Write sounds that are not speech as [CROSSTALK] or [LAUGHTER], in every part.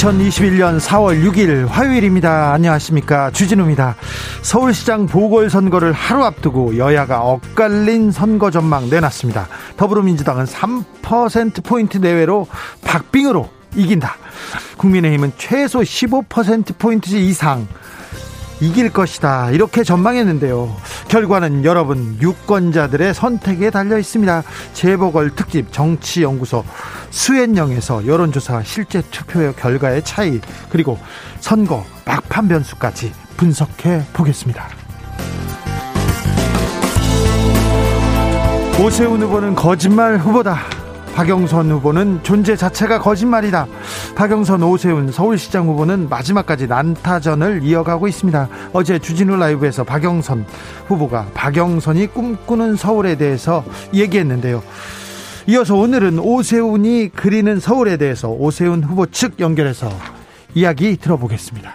2021년 4월 6일 화요일입니다. 안녕하십니까. 주진우입니다. 서울시장 보궐선거를 하루 앞두고 여야가 엇갈린 선거 전망 내놨습니다. 더불어민주당은 3%포인트 내외로 박빙으로 이긴다. 국민의힘은 최소 15%포인트 이상 이길 것이다. 이렇게 전망했는데요. 결과는 여러분 유권자들의 선택에 달려 있습니다. 재보궐 특집 정치연구소 수엔영에서 여론조사 실제 투표 결과의 차이 그리고 선거 막판 변수까지 분석해 보겠습니다. 오세훈 후보는 거짓말 후보다. 박영선 후보는 존재 자체가 거짓말이다. 박영선, 오세훈 서울시장 후보는 마지막까지 난타전을 이어가고 있습니다. 어제 주진우 라이브에서 박영선 후보가 박영선이 꿈꾸는 서울에 대해서 얘기했는데요. 이어서 오늘은 오세훈이 그리는 서울에 대해서 오세훈 후보 측 연결해서 이야기 들어보겠습니다.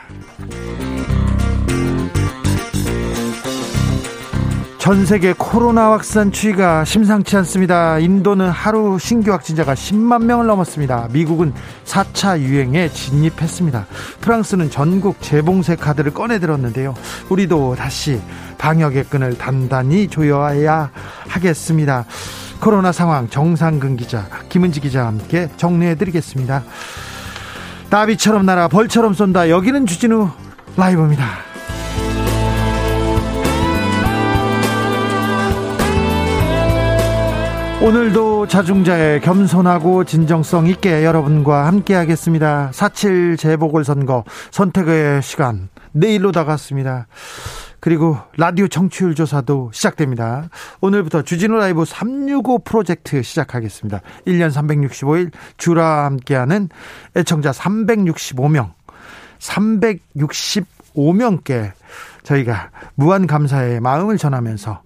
전 세계 코로나 확산 추이가 심상치 않습니다. 인도는 하루 신규 확진자가 10만 명을 넘었습니다. 미국은 4차 유행에 진입했습니다. 프랑스는 전국 재봉쇄 카드를 꺼내들었는데요. 우리도 다시 방역의 끈을 단단히 조여야 하겠습니다. 코로나 상황 정상근 기자, 김은지 기자와 함께 정리해드리겠습니다. 나비처럼 날아 벌처럼 쏜다. 여기는 주진우 라이브입니다. 오늘도 자중자의 겸손하고 진정성 있게 여러분과 함께 하겠습니다. 4.7 재보궐선거 선택의 시간 내일로 다가왔습니다. 그리고 라디오 청취율 조사도 시작됩니다. 오늘부터 주진우 라이브 365 프로젝트 시작하겠습니다. 1년 365일 주라 함께하는 애청자 365명, 365명께 저희가 무한 감사의 마음을 전하면서 어,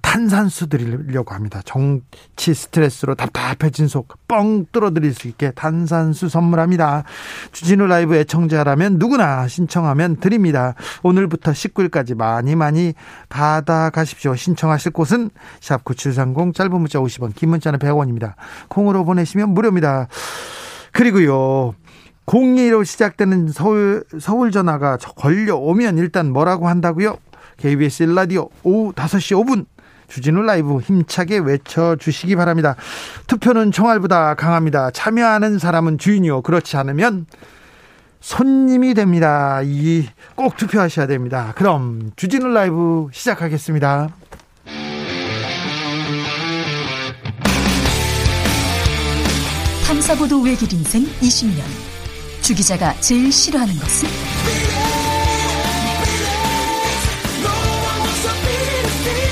탄산수 드리려고 합니다. 정치 스트레스로 답답해진 속 뻥 뚫어드릴 수 있게 탄산수 선물합니다. 주진우 라이브 애청자라면 누구나 신청하면 드립니다. 오늘부터 19일까지 많이 많이 받아가십시오. 신청하실 곳은 샵 9730 짧은 문자 50원 긴 문자는 100원입니다. 콩으로 보내시면 무료입니다. 그리고요. 02로 시작되는 서울, 서울 전화가 걸려오면 일단 뭐라고 한다고요? KBS 1라디오 오후 5시 5분 주진우 라이브 힘차게 외쳐주시기 바랍니다. 투표는 총알보다 강합니다. 참여하는 사람은 주인이요. 그렇지 않으면 손님이 됩니다. 이 꼭 투표하셔야 됩니다. 그럼 주진우 라이브 시작하겠습니다. 탐사보도 외길 인생 20년. 주 기자가 제일 싫어하는 것은?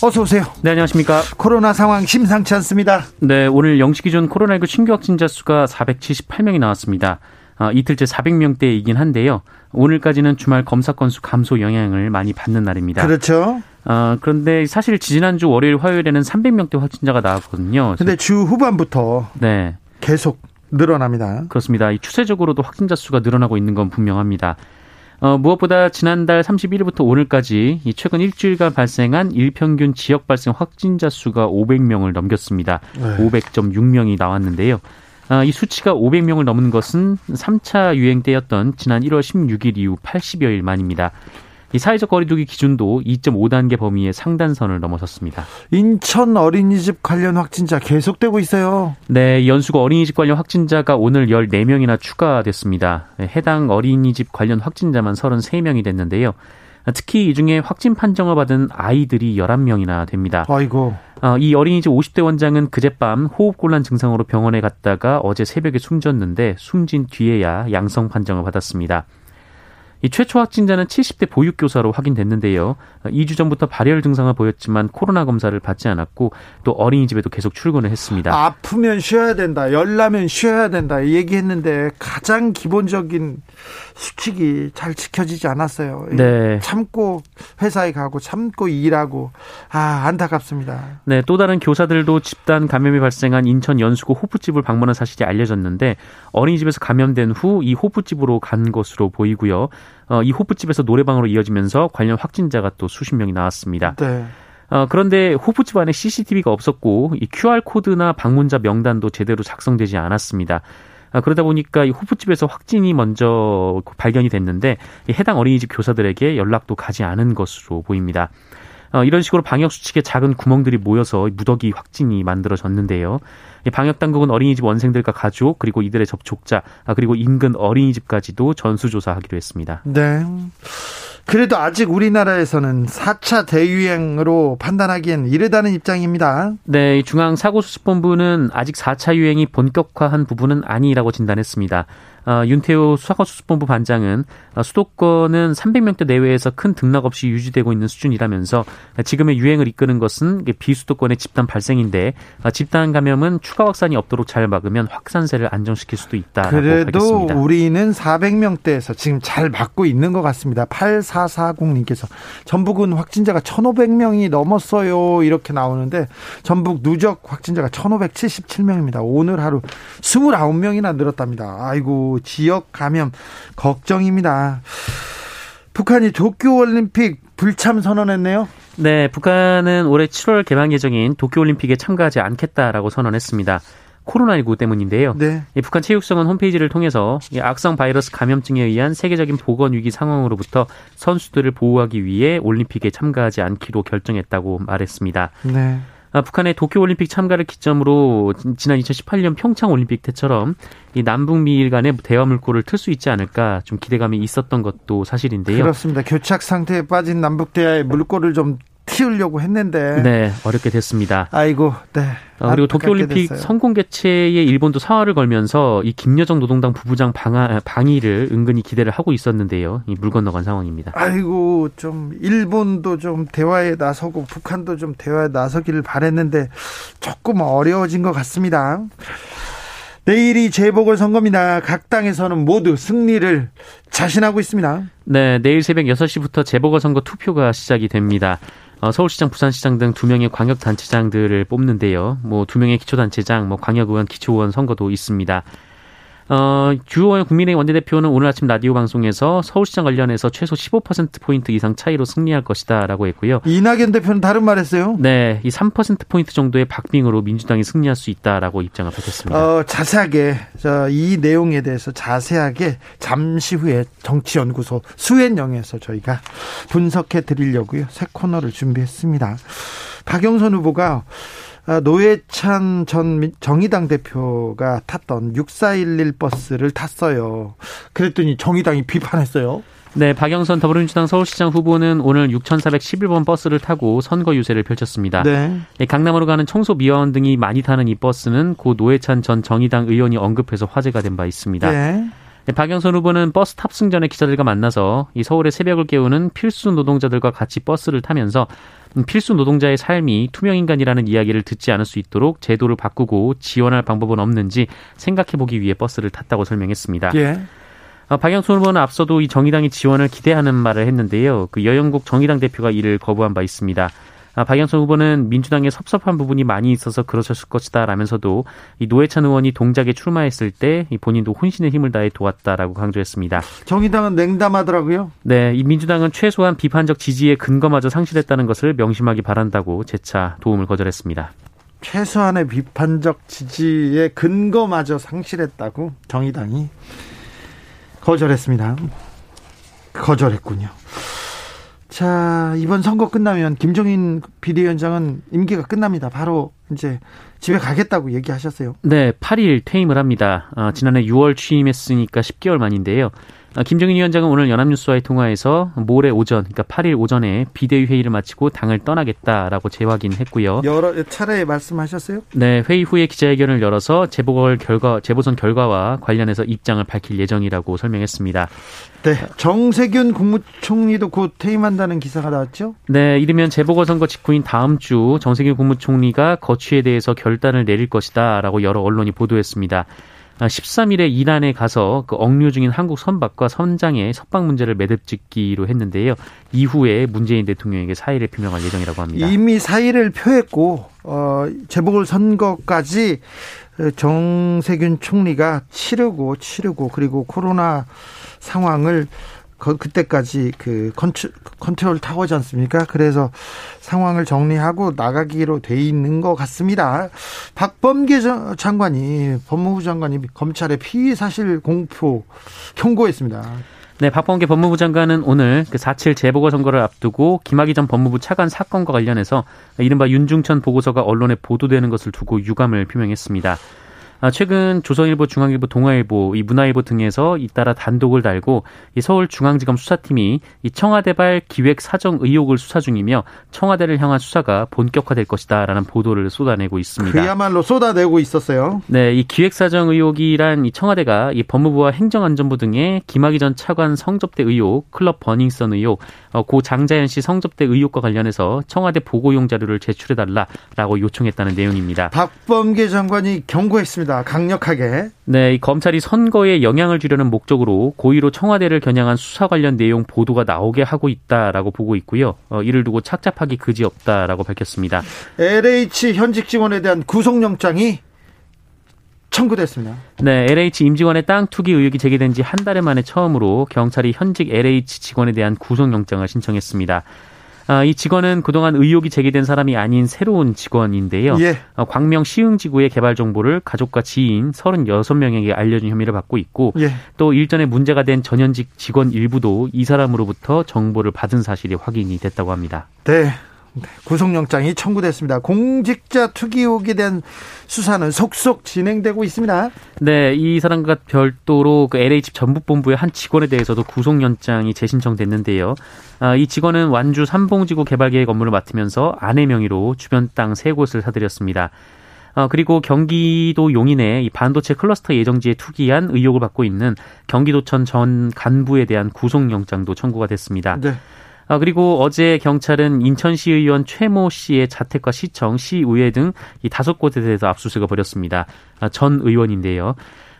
어서 오세요. 네, 안녕하십니까. 코로나 상황 심상치 않습니다. 네, 오늘 0시 기준 코로나19 신규 확진자 수가 478명이 나왔습니다. 어, 이틀째 400명대이긴 한데요. 오늘까지는 주말 검사 건수 감소 영향을 많이 받는 날입니다. 그렇죠. 어, 그런데 사실 지난주 월요일 화요일에는 300명대 확진자가 나왔거든요. 근데 주 후반부터 네. 계속 늘어납니다. 그렇습니다. 이 추세적으로도 확진자 수가 늘어나고 있는 건 분명합니다. 어, 무엇보다 지난달 31일부터 오늘까지 이 최근 일주일간 발생한 일평균 지역 발생 확진자 수가 500명을 넘겼습니다. 네. 500.6명이 나왔는데요. 아, 이 수치가 500명을 넘은 것은 3차 유행 때였던 지난 1월 16일 이후 80여일 만입니다. 이 사회적 거리두기 기준도 2.5단계 범위의 상단선을 넘어섰습니다. 인천 어린이집 관련 확진자 계속되고 있어요. 네, 연수구 어린이집 관련 확진자가 오늘 14명이나 추가됐습니다. 해당 어린이집 관련 확진자만 33명이 됐는데요. 특히 이 중에 확진 판정을 받은 아이들이 11명이나 됩니다. 아이고. 어, 이 어린이집 50대 원장은 그젯밤 호흡곤란 증상으로 병원에 갔다가 어제 새벽에 숨졌는데 숨진 뒤에야 양성 판정을 받았습니다. 이 최초 확진자는 70대 보육교사로 확인됐는데요. 2주 전부터 발열 증상을 보였지만 코로나 검사를 받지 않았고 또 어린이집에도 계속 출근을 했습니다. 아프면 쉬어야 된다. 열나면 쉬어야 된다. 얘기했는데 가장 기본적인 수칙이 잘 지켜지지 않았어요. 네. 참고 회사에 가고 참고 일하고 아 안타깝습니다. 네, 또 다른 교사들도 집단 감염이 발생한 인천 연수구 호프집을 방문한 사실이 알려졌는데 어린이집에서 감염된 후 이 호프집으로 간 것으로 보이고요. 어, 이 호프집에서 노래방으로 이어지면서 관련 확진자가 또 수십 명이 나왔습니다. 네. 어, 그런데 호프집 안에 CCTV가 없었고 이 QR 코드나 방문자 명단도 제대로 작성되지 않았습니다. 아, 그러다 보니까 이 호프집에서 확진이 먼저 발견이 됐는데 해당 어린이집 교사들에게 연락도 가지 않은 것으로 보입니다. 어, 이런 식으로 방역 수칙에 작은 구멍들이 모여서 무더기 확진이 만들어졌는데요. 방역 당국은 어린이집 원생들과 가족 그리고 이들의 접촉자 아, 그리고 인근 어린이집까지도 전수조사하기로 했습니다. 네. 그래도 아직 우리나라에서는 4차 대유행으로 판단하기엔 이르다는 입장입니다. 네, 중앙사고수습본부는 아직 4차 유행이 본격화한 부분은 아니라고 진단했습니다. 어, 윤태호 수사관수습본부 반장은 어, 수도권은 300명대 내외에서 큰 등락 없이 유지되고 있는 수준이라면서 지금의 유행을 이끄는 것은 비수도권의 집단 발생인데 어, 집단 감염은 추가 확산이 없도록 잘 막으면 확산세를 안정시킬 수도 있다라고 그래도 밝혔습니다. 우리는 400명대에서 지금 잘 막고 있는 것 같습니다. 8440님께서 전북은 확진자가 1,500명이 넘었어요. 이렇게 나오는데 전북 누적 확진자가 1,577명입니다. 오늘 하루 29명이나 늘었답니다. 아이고 지역 감염 걱정입니다. 북한이 도쿄 올림픽 불참 선언했네요. 네, 북한은 올해 7월 개방 예정인 도쿄 올림픽에 참가하지 않겠다라고 선언했습니다. 코로나19 때문인데요. 네. 북한 체육성은 홈페이지를 통해서 악성 바이러스 감염증에 의한 세계적인 보건 위기 상황으로부터 선수들을 보호하기 위해 올림픽에 참가하지 않기로 결정했다고 말했습니다. 네. 아, 북한의 도쿄올림픽 참가를 기점으로 지난 2018년 평창올림픽 때처럼 이 남북미일 간의 대화 물꼬를 틀 수 있지 않을까 좀 기대감이 있었던 것도 사실인데요. 그렇습니다. 교착 상태에 빠진 남북 대화의 물꼬를 좀 틔우려고 했는데 네 어렵게 됐습니다. 아이고 네. 어, 그리고 도쿄올림픽 성공 개최에 일본도 사활을 걸면서 이 김여정 노동당 부부장 방하, 방위를 은근히 기대를 하고 있었는데요. 이 물 건너간 상황입니다. 아이고 좀 일본도 좀 대화에 나서고 북한도 좀 대화에 나서기를 바랬는데 조금 어려워진 것 같습니다. 내일이 재보궐선거입니다. 각 당에서는 모두 승리를 자신하고 있습니다. 네, 내일 새벽 6시부터 재보궐선거 투표가 시작이 됩니다. 어, 서울시장, 부산시장 등 두 명의 광역단체장들을 뽑는데요. 뭐 두 명의 기초단체장, 뭐 광역의원, 기초의원 선거도 있습니다. 어, 주호원 국민의 원내대표는 오늘 아침 라디오 방송에서 서울시장 관련해서 최소 15%포인트 이상 차이로 승리할 것이다 라고 했고요. 이낙연 대표는 다른 말 했어요? 네, 이 3%포인트 정도의 박빙으로 민주당이 승리할 수 있다라고 입장을 밝혔습니다. 어, 자세하게, 저, 이 내용에 대해서 자세하게 잠시 후에 정치연구소 수엔영에서 저희가 분석해 드리려고요. 새 코너를 준비했습니다. 박영선 후보가 아, 노회찬 전 정의당 대표가 탔던 6411 버스를 탔어요. 그랬더니 정의당이 비판했어요. 네, 박영선 더불어민주당 서울시장 후보는 오늘 6,411번 버스를 타고 선거 유세를 펼쳤습니다. 네. 강남으로 가는 청소 미화원 등이 많이 타는 이 버스는 고 노회찬 전 정의당 의원이 언급해서 화제가 된 바 있습니다. 네. 네, 박영선 후보는 버스 탑승 전에 기자들과 만나서 이 서울의 새벽을 깨우는 필수 노동자들과 같이 버스를 타면서 필수 노동자의 삶이 투명인간이라는 이야기를 듣지 않을 수 있도록 제도를 바꾸고 지원할 방법은 없는지 생각해보기 위해 버스를 탔다고 설명했습니다. 예. 어, 박영선 후보는 앞서도 이 정의당이 지원을 기대하는 말을 했는데요. 그 여영국 정의당 대표가 이를 거부한 바 있습니다. 아, 박영선 후보는 민주당에 섭섭한 부분이 많이 있어서 그러셨을 것이다 라면서도 이 노회찬 의원이 동작에 출마했을 때 본인도 혼신의 힘을 다해 도왔다라고 강조했습니다. 정의당은 냉담하더라고요. 네, 이 민주당은 최소한 비판적 지지의 근거마저 상실했다는 것을 명심하기 바란다고 재차 도움을 거절했습니다. 최소한의 비판적 지지의 근거마저 상실했다고 정의당이 거절했습니다. 거절했군요. 자, 이번 선거 끝나면 김종인 비대위원장은 임기가 끝납니다. 바로 이제 집에 가겠다고 얘기하셨어요. 네, 8일 퇴임을 합니다. 어, 지난해 6월 취임했으니까 10개월 만인데요. 어, 김정인 위원장은 오늘 연합뉴스와의 통화에서 모레 오전, 그러니까 8일 오전에 비대위 회의를 마치고 당을 떠나겠다라고 재확인했고요. 여러 차례 말씀하셨어요? 네, 회의 후에 기자회견을 열어서 재보궐 결과, 재보선 결과와 관련해서 입장을 밝힐 예정이라고 설명했습니다. 네, 정세균 국무총리도 곧 퇴임한다는 기사가 나왔죠? 네, 이르면 재보궐선거 직후인 다음 주 정세균 국무총리가 거취에 대해서 결단을 내릴 것이다라고 여러 언론이 보도했습니다. 13일에 아, 이란에 가서 그 억류 중인 한국 선박과 선장의 석방 문제를 매듭 짓기로 했는데요. 이후에 문재인 대통령에게 사의를 표명할 예정이라고 합니다. 이미 사의를 표했고 어, 재보궐 선거까지 정세균 총리가 치르고 치르고 그리고 코로나 상황을 그, 그때까지 그 컨트, 컨트롤 타워지 않습니까? 그래서 상황을 정리하고 나가기로 돼 있는 것 같습니다. 박범계 장관이 법무부 장관이 검찰에 피의 사실 공표 경고했습니다. 네, 박범계 법무부 장관은 오늘 그4.7 재보궐선거를 앞두고 김학의 전 법무부 차관 사건과 관련해서 이른바 윤중천 보고서가 언론에 보도되는 것을 두고 유감을 표명했습니다. 아, 최근 조선일보, 중앙일보, 동아일보, 이 문화일보 등에서 잇따라 단독을 달고 이 서울중앙지검 수사팀이 이 청와대발 기획 사정 의혹을 수사 중이며 청와대를 향한 수사가 본격화될 것이다라는 보도를 쏟아내고 있습니다. 그야말로 쏟아내고 있었어요. 네, 이 기획 사정 의혹이란 이 청와대가 이 법무부와 행정안전부 등의 김학의 전 차관 성접대 의혹, 클럽 버닝썬 의혹, 어, 고 장자연 씨 성접대 의혹과 관련해서 청와대 보고용 자료를 제출해달라라고 요청했다는 내용입니다. 박범계 장관이 경고했습니다. 있습니다. 강력하게. 네, 검찰이 선거에 영향을 주려는 목적으로 고의로 청와대를 겨냥한 수사 관련 내용 보도가 나오게 하고 있다라고 보고 있고요. 어, 이를 두고 착잡하기 그지없다라고 밝혔습니다. LH 현직 직원에 대한 구속영장이 청구됐습니다. 네, LH 임직원의 땅 투기 의혹이 제기된 지 한달 만에 처음으로 경찰이 현직 LH 직원에 대한 구속영장을 신청했습니다. 아, 이 직원은 그동안 의혹이 제기된 사람이 아닌 새로운 직원인데요. 예. 어, 광명 시흥지구의 개발 정보를 가족과 지인 36명에게 알려준 혐의를 받고 있고 예. 또 일전에 문제가 된 전현직 직원 일부도 이 사람으로부터 정보를 받은 사실이 확인이 됐다고 합니다. 네. 네, 구속영장이 청구됐습니다. 공직자 투기 의혹에 대한 수사는 속속 진행되고 있습니다. 네, 이 사람과 별도로 그 LH 전북본부의 한 직원에 대해서도 구속영장이 재신청됐는데요. 아, 이 직원은 완주 삼봉지구 개발계획 업무를 맡으면서 아내 명의로 주변 땅 세 곳을 사들였습니다. 어, 그리고 경기도 용인의 이 반도체 클러스터 예정지에 투기한 의혹을 받고 있는 경기도청 전 간부에 대한 구속영장도 청구가 됐습니다. 네. 아, 그리고 어제 경찰은 인천시 의원 최모 씨의 자택과 시청, 시의회 등 이 다섯 곳에 대해서 압수수색을 벌였습니다. 아, 전 의원인데요.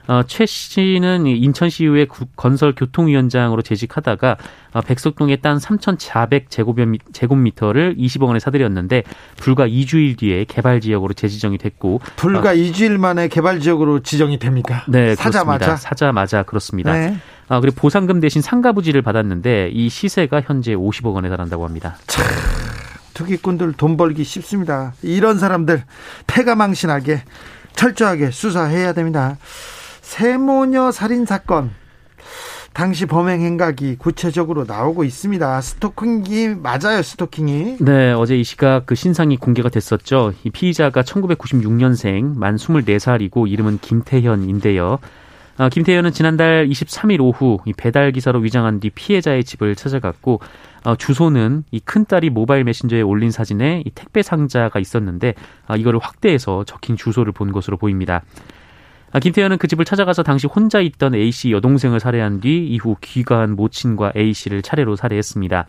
어, 최 씨는 인천시의회 건설 교통위원장으로 재직하다가 어, 백석동의 땅 3,400제곱미터를 20억 원에 사들였는데 불과 2주일 뒤에 개발 지역으로 재지정이 됐고 불과 어, 2주일 만에 개발 지역으로 지정이 됩니까? 네, 사자마자 그렇습니다. 사자마자 그렇습니다. 네. 아, 그리고 보상금 대신 상가 부지를 받았는데 이 시세가 현재 50억 원에 달한다고 합니다. 참, 투기꾼들 돈 벌기 쉽습니다. 이런 사람들 패가망신하게 철저하게 수사해야 됩니다. 세모녀 살인 사건 당시 범행 행각이 구체적으로 나오고 있습니다. 스토킹이 맞아요, 스토킹이. 네, 어제 이 시각 그 신상이 공개가 됐었죠. 이 피의자가 1996년생 만 24살이고 이름은 김태현인데요. 어, 김태현은 지난달 23일 오후 이 배달 기사로 위장한 뒤 피해자의 집을 찾아갔고 어, 주소는 이 큰딸이 모바일 메신저에 올린 사진에 이 택배 상자가 있었는데 어, 이거를 확대해서 적힌 주소를 본 것으로 보입니다. 아, 김태현은 그 집을 찾아가서 당시 혼자 있던 A씨 여동생을 살해한 뒤 이후 귀가한 모친과 A씨를 차례로 살해했습니다.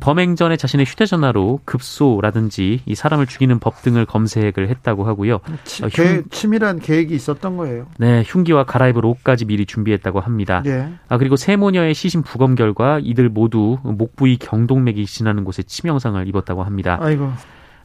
범행 전에 자신의 휴대전화로 급소라든지 이 사람을 죽이는 법 등을 검색을 했다고 하고요. 치, 어, 흉, 치밀한 계획이 있었던 거예요. 네, 흉기와 갈아입을 옷까지 미리 준비했다고 합니다. 예. 아 그리고 세 모녀의 시신 부검 결과 이들 모두 목 부위 경동맥이 지나는 곳에 치명상을 입었다고 합니다. 아이고.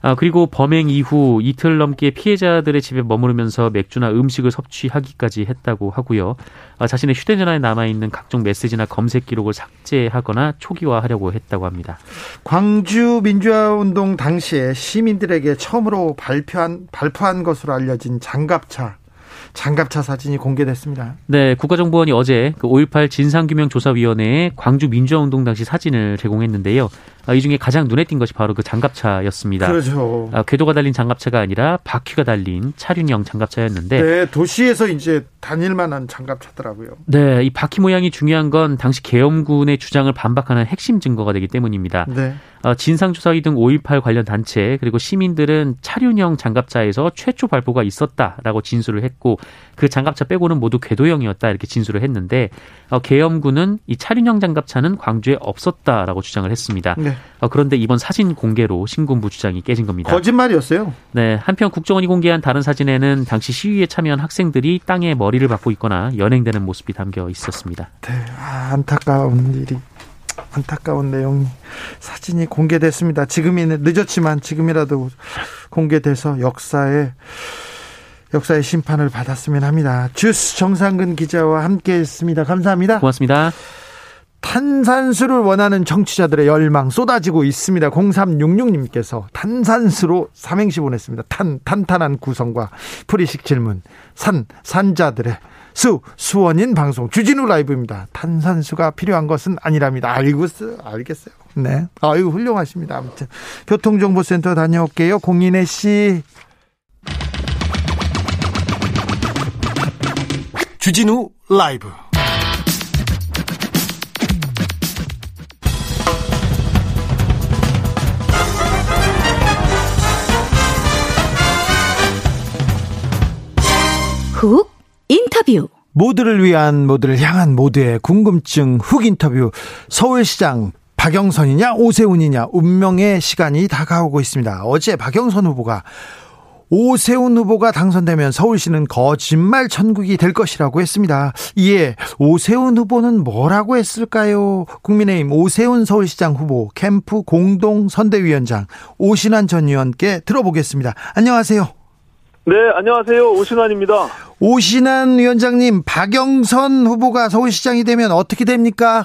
아, 그리고 범행 이후 이틀 넘게 피해자들의 집에 머무르면서 맥주나 음식을 섭취하기까지 했다고 하고요. 아, 자신의 휴대전화에 남아있는 각종 메시지나 검색 기록을 삭제하거나 초기화하려고 했다고 합니다. 광주 민주화운동 당시에 시민들에게 처음으로 발표한, 발표한 것으로 알려진 장갑차. 장갑차 사진이 공개됐습니다. 네, 국가정보원이 어제 그 5.18 진상규명조사위원회에 광주 민주화운동 당시 사진을 제공했는데요. 아, 이 중에 가장 눈에 띈 것이 바로 그 장갑차였습니다. 그렇죠. 아, 궤도가 달린 장갑차가 아니라 바퀴가 달린 차륜형 장갑차였는데. 네, 도시에서 이제 다닐만한 장갑차더라고요. 네, 이 바퀴 모양이 중요한 건 당시 계엄군의 주장을 반박하는 핵심 증거가 되기 때문입니다. 네. 어, 진상조사위 등 5.18 관련 단체 그리고 시민들은 차륜형 장갑차에서 최초 발포가 있었다라고 진술을 했고 그 장갑차 빼고는 모두 궤도형이었다 이렇게 진술을 했는데 어, 계엄군은 이 차륜형 장갑차는 광주에 없었다라고 주장을 했습니다. 네. 어, 그런데 이번 사진 공개로 신군부 주장이 깨진 겁니다. 거짓말이었어요. 네, 한편 국정원이 공개한 다른 사진에는 당시 시위에 참여한 학생들이 땅에 머리를 박고 있거나 연행되는 모습이 담겨 있었습니다. 네, 아, 안타까운 일이 안타까운 내용 사진이 공개됐습니다. 지금이는 늦었지만 지금이라도 공개돼서 역사에 역사의 심판을 받았으면 합니다. 주스 정상근 기자와 함께했습니다. 감사합니다. 고맙습니다. 탄산수를 원하는 정치자들의 열망 쏟아지고 있습니다. 0366님께서 탄산수로 삼행시 보냈습니다. 탄, 탄탄한 구성과 프리식 질문, 산, 산자들의 수, 수원인 방송, 주진우 라이브입니다. 탄산수가 필요한 것은 아니랍니다. 알고, 알겠어요. 네. 아유, 훌륭하십니다. 아무튼. 교통정보센터 다녀올게요. 공인혜 씨. 주진우 라이브. 훅 인터뷰 모두를 위한 모두를 향한 모두의 궁금증 훅 인터뷰 서울시장 박영선이냐 오세훈이냐 운명의 시간이 다가오고 있습니다. 어제 박영선 후보가 오세훈 후보가 당선되면 서울시는 거짓말 천국이 될 것이라고 했습니다. 이에 오세훈 후보는 뭐라고 했을까요? 국민의힘 오세훈 서울시장 후보 캠프 공동 선대위원장 오신환 전 의원께 들어보겠습니다. 안녕하세요. 네, 안녕하세요. 오신환입니다. 오신환 위원장님, 박영선 후보가 서울시장이 되면 어떻게 됩니까?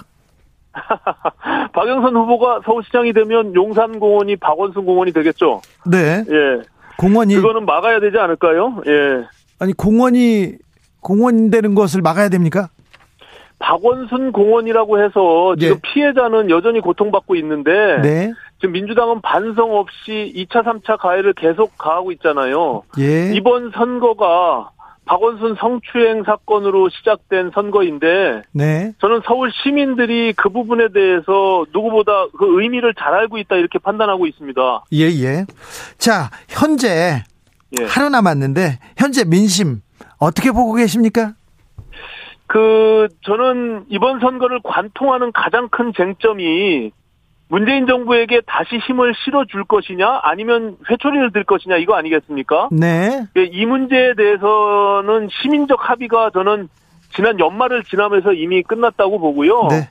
[LAUGHS] 박영선 후보가 서울시장이 되면 용산공원이 박원순 공원이 되겠죠? 네. 예. 공원이. 그거는 막아야 되지 않을까요? 예. 아니, 공원이, 공원 되는 것을 막아야 됩니까? 박원순 공원이라고 해서 지금 예. 피해자는 여전히 고통받고 있는데. 네. 지금 민주당은 반성 없이 2차, 3차 가해를 계속 가하고 있잖아요. 예. 이번 선거가 박원순 성추행 사건으로 시작된 선거인데 네. 저는 서울 시민들이 그 부분에 대해서 누구보다 그 의미를 잘 알고 있다 이렇게 판단하고 있습니다. 예, 예. 자, 현재 예. 하루 남았는데 현재 민심 어떻게 보고 계십니까? 그 저는 이번 선거를 관통하는 가장 큰 쟁점이 문재인 정부에게 다시 힘을 실어줄 것이냐 아니면 회초리를 들 것이냐 이거 아니겠습니까? 네. 예, 이 문제에 대해서는 시민적 합의가 저는 지난 연말을 지나면서 이미 끝났다고 보고요. 네.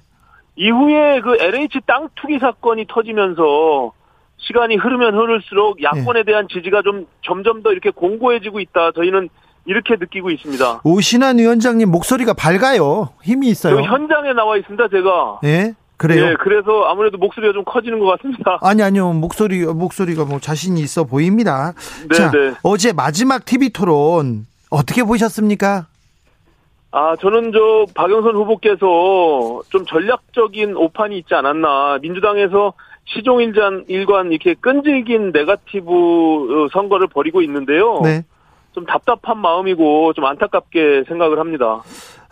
이후에 그 LH 땅 투기 사건이 터지면서 시간이 흐르면 흐를수록 야권에 네. 대한 지지가 좀 점점 더 이렇게 공고해지고 있다. 저희는 이렇게 느끼고 있습니다. 오신환 위원장님 목소리가 밝아요. 힘이 있어요. 현장에 나와 있습니다, 제가. 네. 그래요? 네, 그래서 아무래도 목소리가 좀 커지는 것 같습니다. [LAUGHS] 아니 아니요 목소리 목소리가 뭐 자신이 있어 보입니다. 네, 자 네. 어제 마지막 TV 토론 어떻게 보셨습니까? 아 저는 저 박영선 후보께서 좀 전략적인 오판이 있지 않았나 민주당에서 시종일관 일관 이렇게 끈질긴 네가티브 어, 선거를 벌이고 있는데요. 네. 좀 답답한 마음이고 좀 안타깝게 생각을 합니다.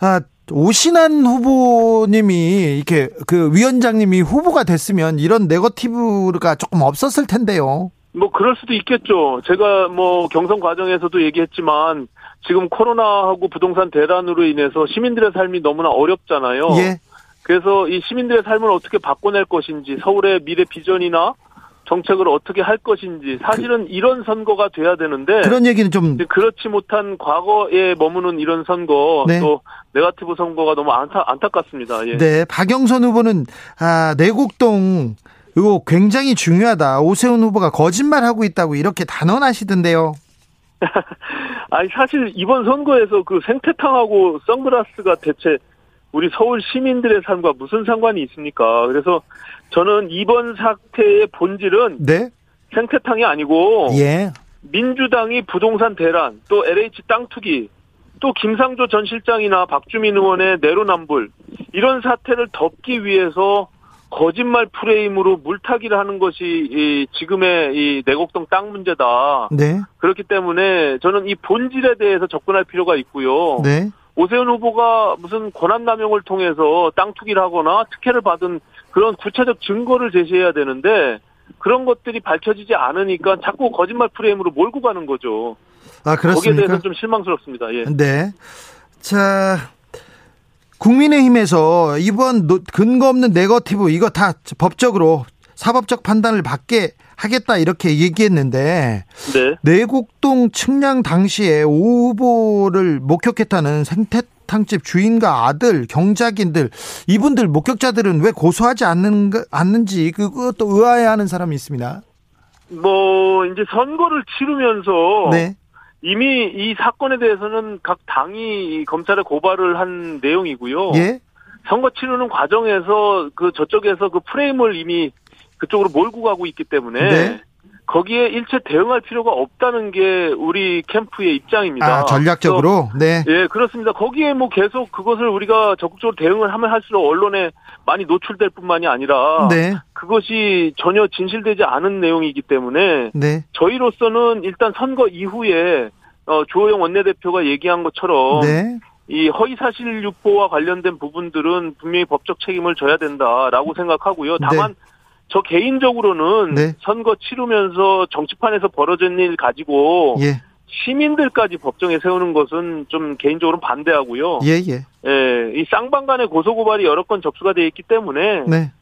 아 오신환 후보님이 이렇게 그 위원장님이 후보가 됐으면 이런 네거티브가 조금 없었을 텐데요. 뭐 그럴 수도 있겠죠. 제가 뭐 경선 과정에서도 얘기했지만 지금 코로나하고 부동산 대란으로 인해서 시민들의 삶이 너무나 어렵잖아요. 예. 그래서 이 시민들의 삶을 어떻게 바꿔낼 것인지 서울의 미래 비전이나 정책을 어떻게 할 것인지 사실은 그, 이런 선거가 돼야 되는데 그런 얘기는 좀 그렇지 못한 과거에 머무는 이런 선거 네. 또 네가티브 선거가 너무 안타, 안타깝습니다. 예. 네, 박영선 후보는 아, 내곡동 의혹 굉장히 중요하다. 오세훈 후보가 거짓말하고 있다고 이렇게 단언하시던데요. [LAUGHS] 아니 사실 이번 선거에서 그 생태탕하고 선글라스가 대체 우리 서울 시민들의 삶과 무슨 상관이 있습니까? 그래서 저는 이번 사태의 본질은 네? 생태탕이 아니고 예. 민주당이 부동산 대란 또 LH 땅 투기 또 김상조 전 실장이나 박주민 의원의 내로남불 이런 사태를 덮기 위해서 거짓말 프레임으로 물타기를 하는 것이 이 지금의 이 내곡동 땅 문제다. 네. 그렇기 때문에 저는 이 본질에 대해서 접근할 필요가 있고요. 네. 오세훈 후보가 무슨 권한 남용을 통해서 땅 투기를 하거나 특혜를 받은 그런 구체적 증거를 제시해야 되는데 그런 것들이 밝혀지지 않으니까 자꾸 거짓말 프레임으로 몰고 가는 거죠. 아, 그렇습니까? 거기에 대해서 좀 실망스럽습니다. 예. 네. 자, 국민의힘에서 이번 근거 없는 네거티브 이거 다 법적으로 사법적 판단을 받게 하겠다 이렇게 얘기했는데 네. 내곡동 측량 당시에 오 후보를 목격했다는 생태탕집 주인과 아들 경작인들 이분들 목격자들은 왜 고소하지 않는 않는지 그것도 의아해하는 사람이 있습니다. 뭐 이제 선거를 치르면서 네. 이미 이 사건에 대해서는 각 당이 검찰에 고발을 한 내용이고요. 예? 선거 치르는 과정에서 그 저쪽에서 그 프레임을 이미 그쪽으로 몰고 가고 있기 때문에 네? 거기에 일체 대응할 필요가 없다는 게 우리 캠프의 입장입니다. 아, 전략적으로? 네. 예, 그렇습니다. 거기에 뭐 계속 그것을 우리가 적극적으로 대응을 하면 할수록 언론에 많이 노출될 뿐만이 아니라 네. 그것이 전혀 진실되지 않은 내용이기 때문에 네. 저희로서는 일단 선거 이후에 어, 조호영 원내대표가 얘기한 것처럼 네. 이 허위 사실 유포와 관련된 부분들은 분명히 법적 책임을 져야 된다라고 생각하고요. 다만 네. 저 개인적으로는 네. 선거 치르면서 정치판에서 벌어진 일 가지고 예. 시민들까지 법정에 세우는 것은 좀 개인적으로 반대하고요. 예, 예. 예, 이 쌍방 간의 고소고발이 여러 건 접수가 되어 있기 때문에 네.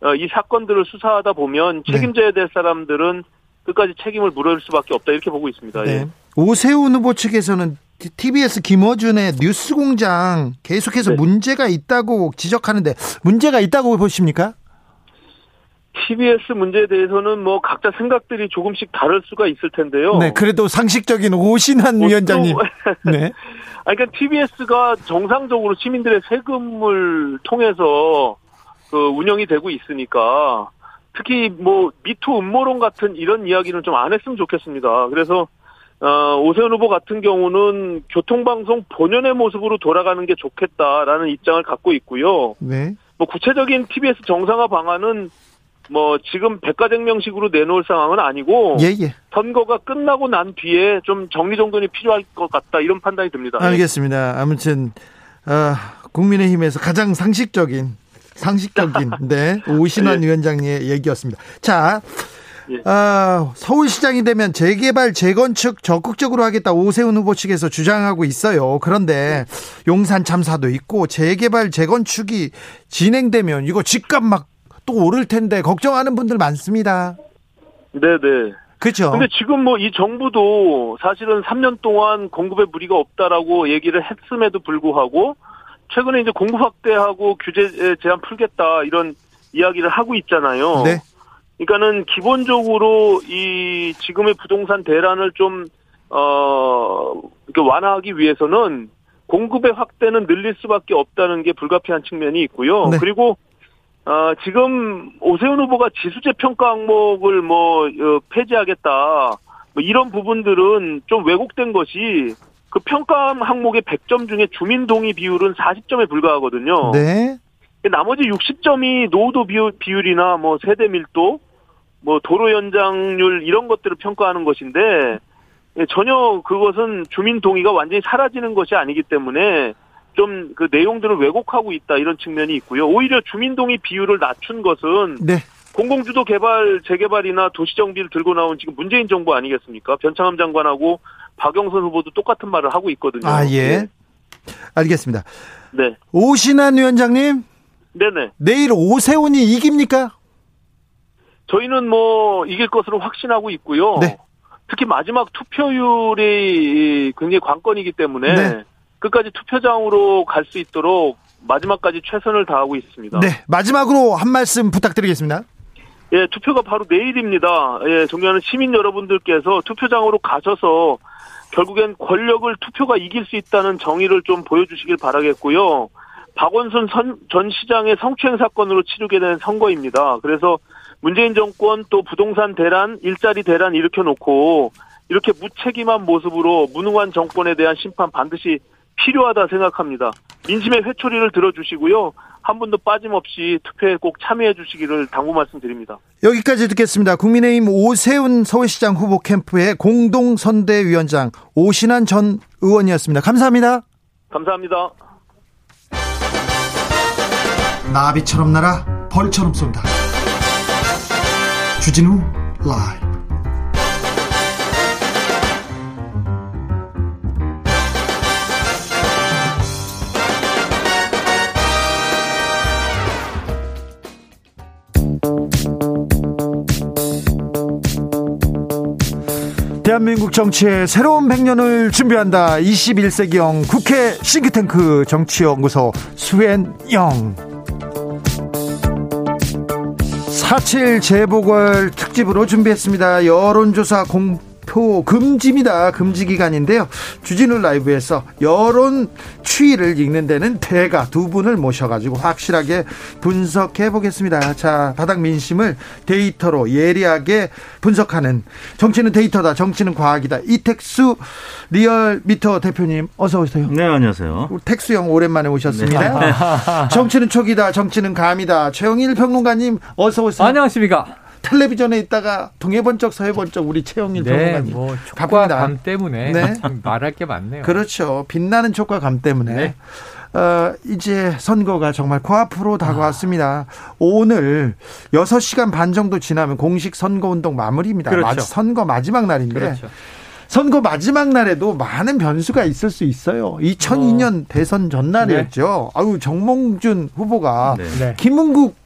어, 이 사건들을 수사하다 보면 네. 책임져야 될 사람들은 끝까지 책임을 물을 수밖에 없다 이렇게 보고 있습니다. 네. 예. 오세훈 후보 측에서는 TBS 김어준의 뉴스공장 계속해서 네. 문제가 있다고 지적하는데 문제가 있다고 보십니까? TBS 문제에 대해서는 뭐 각자 생각들이 조금씩 다를 수가 있을 텐데요. 네, 그래도 상식적인 오신한 위원장님. [LAUGHS] 네. 아니, 그러니까 TBS가 정상적으로 시민들의 세금을 통해서 그 운영이 되고 있으니까 특히 뭐 미투 음모론 같은 이런 이야기는 좀 안 했으면 좋겠습니다. 그래서 어, 오세훈 후보 같은 경우는 교통방송 본연의 모습으로 돌아가는 게 좋겠다라는 입장을 갖고 있고요. 네. 뭐 구체적인 TBS 정상화 방안은 뭐 지금 백과쟁명식으로 내놓을 상황은 아니고 예, 예. 선거가 끝나고 난 뒤에 좀 정리정돈이 필요할 것 같다 이런 판단이 듭니다. 알겠습니다. 아무튼 어, 국민의힘에서 가장 상식적인 상식적인 [LAUGHS] 네 오신환 예. 위원장의 얘기였습니다. 자. 예. 어, 서울시장이 되면 재개발, 재건축 적극적으로 하겠다 오세훈 후보 측에서 주장하고 있어요. 그런데 용산 참사도 있고 재개발, 재건축이 진행되면 이거 집값 막 또 오를 텐데 걱정하는 분들 많습니다. 네네. 그렇죠. 근데 지금 뭐 이 정부도 사실은 3년 동안 공급에 무리가 없다라고 얘기를 했음에도 불구하고 최근에 이제 공급 확대하고 규제 제한 풀겠다 이런 이야기를 하고 있잖아요. 네. 그러니까는 기본적으로 이 지금의 부동산 대란을 좀 어, 완화하기 위해서는 공급의 확대는 늘릴 수밖에 없다는 게 불가피한 측면이 있고요. 네. 그리고 어, 지금 오세훈 후보가 지수제 평가 항목을 뭐 어, 폐지하겠다 뭐 이런 부분들은 좀 왜곡된 것이 그 평가 항목의 100점 중에 주민 동의 비율은 40점에 불과하거든요. 네. 나머지 60점이 노후도 비율, 비율이나 뭐 세대 밀도, 뭐 도로 연장률 이런 것들을 평가하는 것인데 예, 전혀 그것은 주민 동의가 완전히 사라지는 것이 아니기 때문에 좀 그 내용들을 왜곡하고 있다 이런 측면이 있고요. 오히려 주민동의 비율을 낮춘 것은 네. 공공주도 개발 재개발이나 도시정비를 들고 나온 지금 문재인 정부 아니겠습니까? 변창흠 장관하고 박영선 후보도 똑같은 말을 하고 있거든요. 아 예. 네. 알겠습니다. 네. 오신환 위원장님. 네네. 내일 오세훈이 이깁니까? 저희는 뭐 이길 것으로 확신하고 있고요. 네. 특히 마지막 투표율이 굉장히 관건이기 때문에 네. 끝까지 투표장으로 갈 수 있도록 마지막까지 최선을 다하고 있습니다. 네, 마지막으로 한 말씀 부탁드리겠습니다. 예, 투표가 바로 내일입니다. 예, 존경하는 시민 여러분들께서 투표장으로 가셔서 결국엔 권력을 투표가 이길 수 있다는 정의를 좀 보여주시길 바라겠고요. 박원순 선, 전 시장의 성추행 사건으로 치르게 된 선거입니다. 그래서 문재인 정권 또 부동산 대란, 일자리 대란 일으켜 놓고 이렇게 무책임한 모습으로 무능한 정권에 대한 심판 반드시 필요하다 생각합니다. 민심의 회초리를 들어주시고요. 한 분도 빠짐없이 투표에 꼭 참여해 주시기를 당부 말씀드립니다. 여기까지 듣겠습니다. 국민의힘 오세훈 서울시장 후보 캠프의 공동선대위원장 오신환 전 의원이었습니다. 감사합니다. 감사합니다. 나비처럼 날아 벌처럼 쏜다. 주진우 라이브 대한민국 정치의 새로운 100년을 준비한다. 21세기형 국회 싱크탱크 정치연구소 수엔영. 4.7 재보궐 특집으로 준비했습니다. 여론조사 공, 표 금지입니다. 금지 기간인데요. 주진우 라이브에서 여론 추이를 읽는 데는 대가 두 분을 모셔가지고 확실하게 분석해 보겠습니다. 자, 바닥 민심을 데이터로 예리하게 분석하는 정치는 데이터다. 정치는 과학이다. 이택수 리얼미터 대표님 어서 오세요. 네, 안녕하세요. 택수형 오랜만에 오셨습니다. 네. 정치는 촉이다. 정치는 감이다. 최영일 평론가님 어서 오세요. 안녕하십니까. 텔레비전에 있다가 동해번쩍 서해번쩍 우리 최영일 네, 평론가님. 뭐 촉과 감 때문에 네. [LAUGHS] 말할 게 많네요. 그렇죠. 빛나는 촉과 감 때문에. 네. 어, 이제 선거가 정말 코앞으로 다가왔습니다. 아. 오늘 6시간 반 정도 지나면 공식 선거운동 마무리입니다. 그렇죠. 선거 마지막 날인데. 그렇죠. 선거 마지막 날에도 많은 변수가 있을 수 있어요. 2002년 어. 대선 전날이었죠. 네. 아유 정몽준 후보가 네. 김은국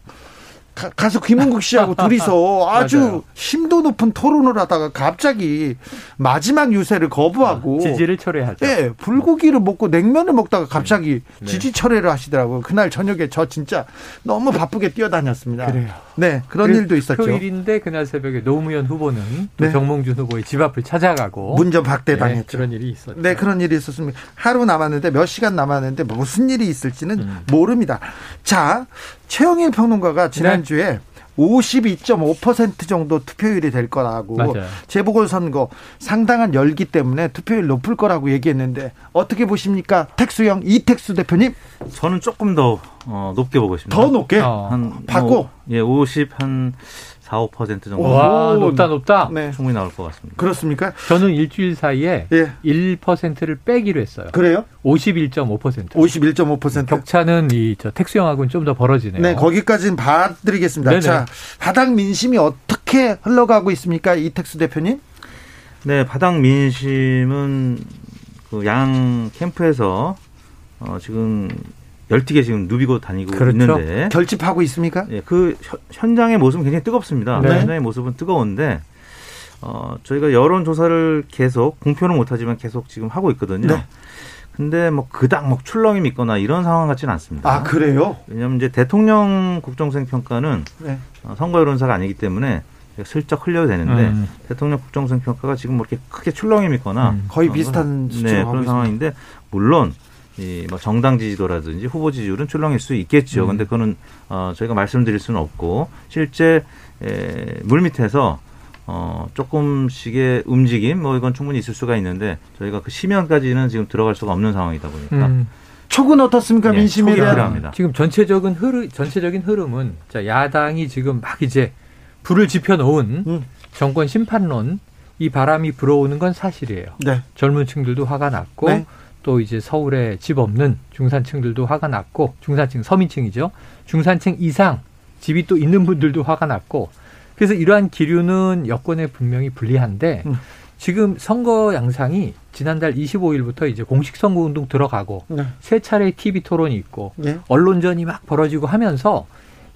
가 수 김은국 씨하고 둘이서 [LAUGHS] 아주 심도 높은 토론을 하다가 갑자기 마지막 유세를 거부하고 아, 지지를 철회하죠. 네, 불고기를 먹고 냉면을 먹다가 갑자기 네. 지지 철회를 하시더라고요. 그날 저녁에 저 진짜 너무 바쁘게 뛰어다녔습니다. 그래요. 네, 그런 일도 있었죠. 토요일인데 그날 새벽에 노무현 후보는 네. 정몽준 후보의 집 앞을 찾아가고 문전 박대 당했죠. 네, 그런 일이 있었죠. 네, 그런 일이 있었습니다. 하루 남았는데 몇 시간 남았는데 무슨 일이 있을지는 음. 모릅니다. 자, 최영일 평론가가 지난주에 네. 52.5% 정도 투표율이 될 거라고 맞아요. 재보궐선거 상당한 열기 때문에 투표율 높을 거라고 얘기했는데 어떻게 보십니까? 택수형 이택수 대표님? 저는 조금 더 어, 높게 보고 있습니다. 더 높게? 어. 한 받고? 뭐, 예, 50 한 4, 5% 정도. 와, 높다, 높다. 네. 충분히 나올 것 같습니다. 그렇습니까? 저는 일주일 사이에 예. 1%를 빼기로 했어요. 그래요? 51.5%. 51.5%. 격차는 이 저 택수형하고는 좀 더 벌어지네요. 네, 거기까지는 봐드리겠습니다. 네네. 자, 바닥 민심이 어떻게 흘러가고 있습니까? 이택수 대표님? 네, 바닥 민심은 그 양 캠프에서 어, 지금 열띠게 지금 누비고 다니고 그렇죠. 있는데 결집하고 있습니까? 예, 그 현장의 모습은 굉장히 뜨겁습니다. 네. 현장의 모습은 뜨거운데 어, 저희가 여론 조사를 계속 공표는 못하지만 계속 지금 하고 있거든요. 네. 근데 뭐 그닥 뭐 출렁이 있거나 이런 상황 같지는 않습니다. 아 그래요? 왜냐하면 이제 대통령 국정수행 평가는 네. 어, 선거 여론사가 아니기 때문에 슬쩍 흘려도 되는데 음. 대통령 국정수행 평가가 지금 뭐 이렇게 크게 출렁이 있거나 음. 거의 비슷한 네, 그런 상황인데 물론 이뭐 정당 지지도라든지 후보 지지율은 출렁일 수 있겠죠. 음. 근데 그거는 어 저희가 말씀드릴 수는 없고 실제 에, 물 밑에서 어 조금씩의 움직임 뭐 이건 충분히 있을 수가 있는데 저희가 그 심연까지는 지금 들어갈 수가 없는 상황이다 보니까 음. 촉은 어떻습니까 예, 민심에 대한 지금 전체적인 흐름 전체적인 흐름은 자 야당이 지금 막 이제 불을 지펴 놓은 음. 정권 심판론 이 바람이 불어오는 건 사실이에요. 네. 젊은 층들도 화가 났고 네. 또 이제 서울에 집 없는 중산층들도 화가 났고 중산층 서민층이죠. 중산층 이상 집이 또 있는 분들도 화가 났고 그래서 이러한 기류는 여권에 분명히 불리한데 음. 지금 선거 양상이 지난달 25일부터 이제 공식 선거 운동 들어가고 네. 세 차례 TV 토론이 있고 네. 언론전이 막 벌어지고 하면서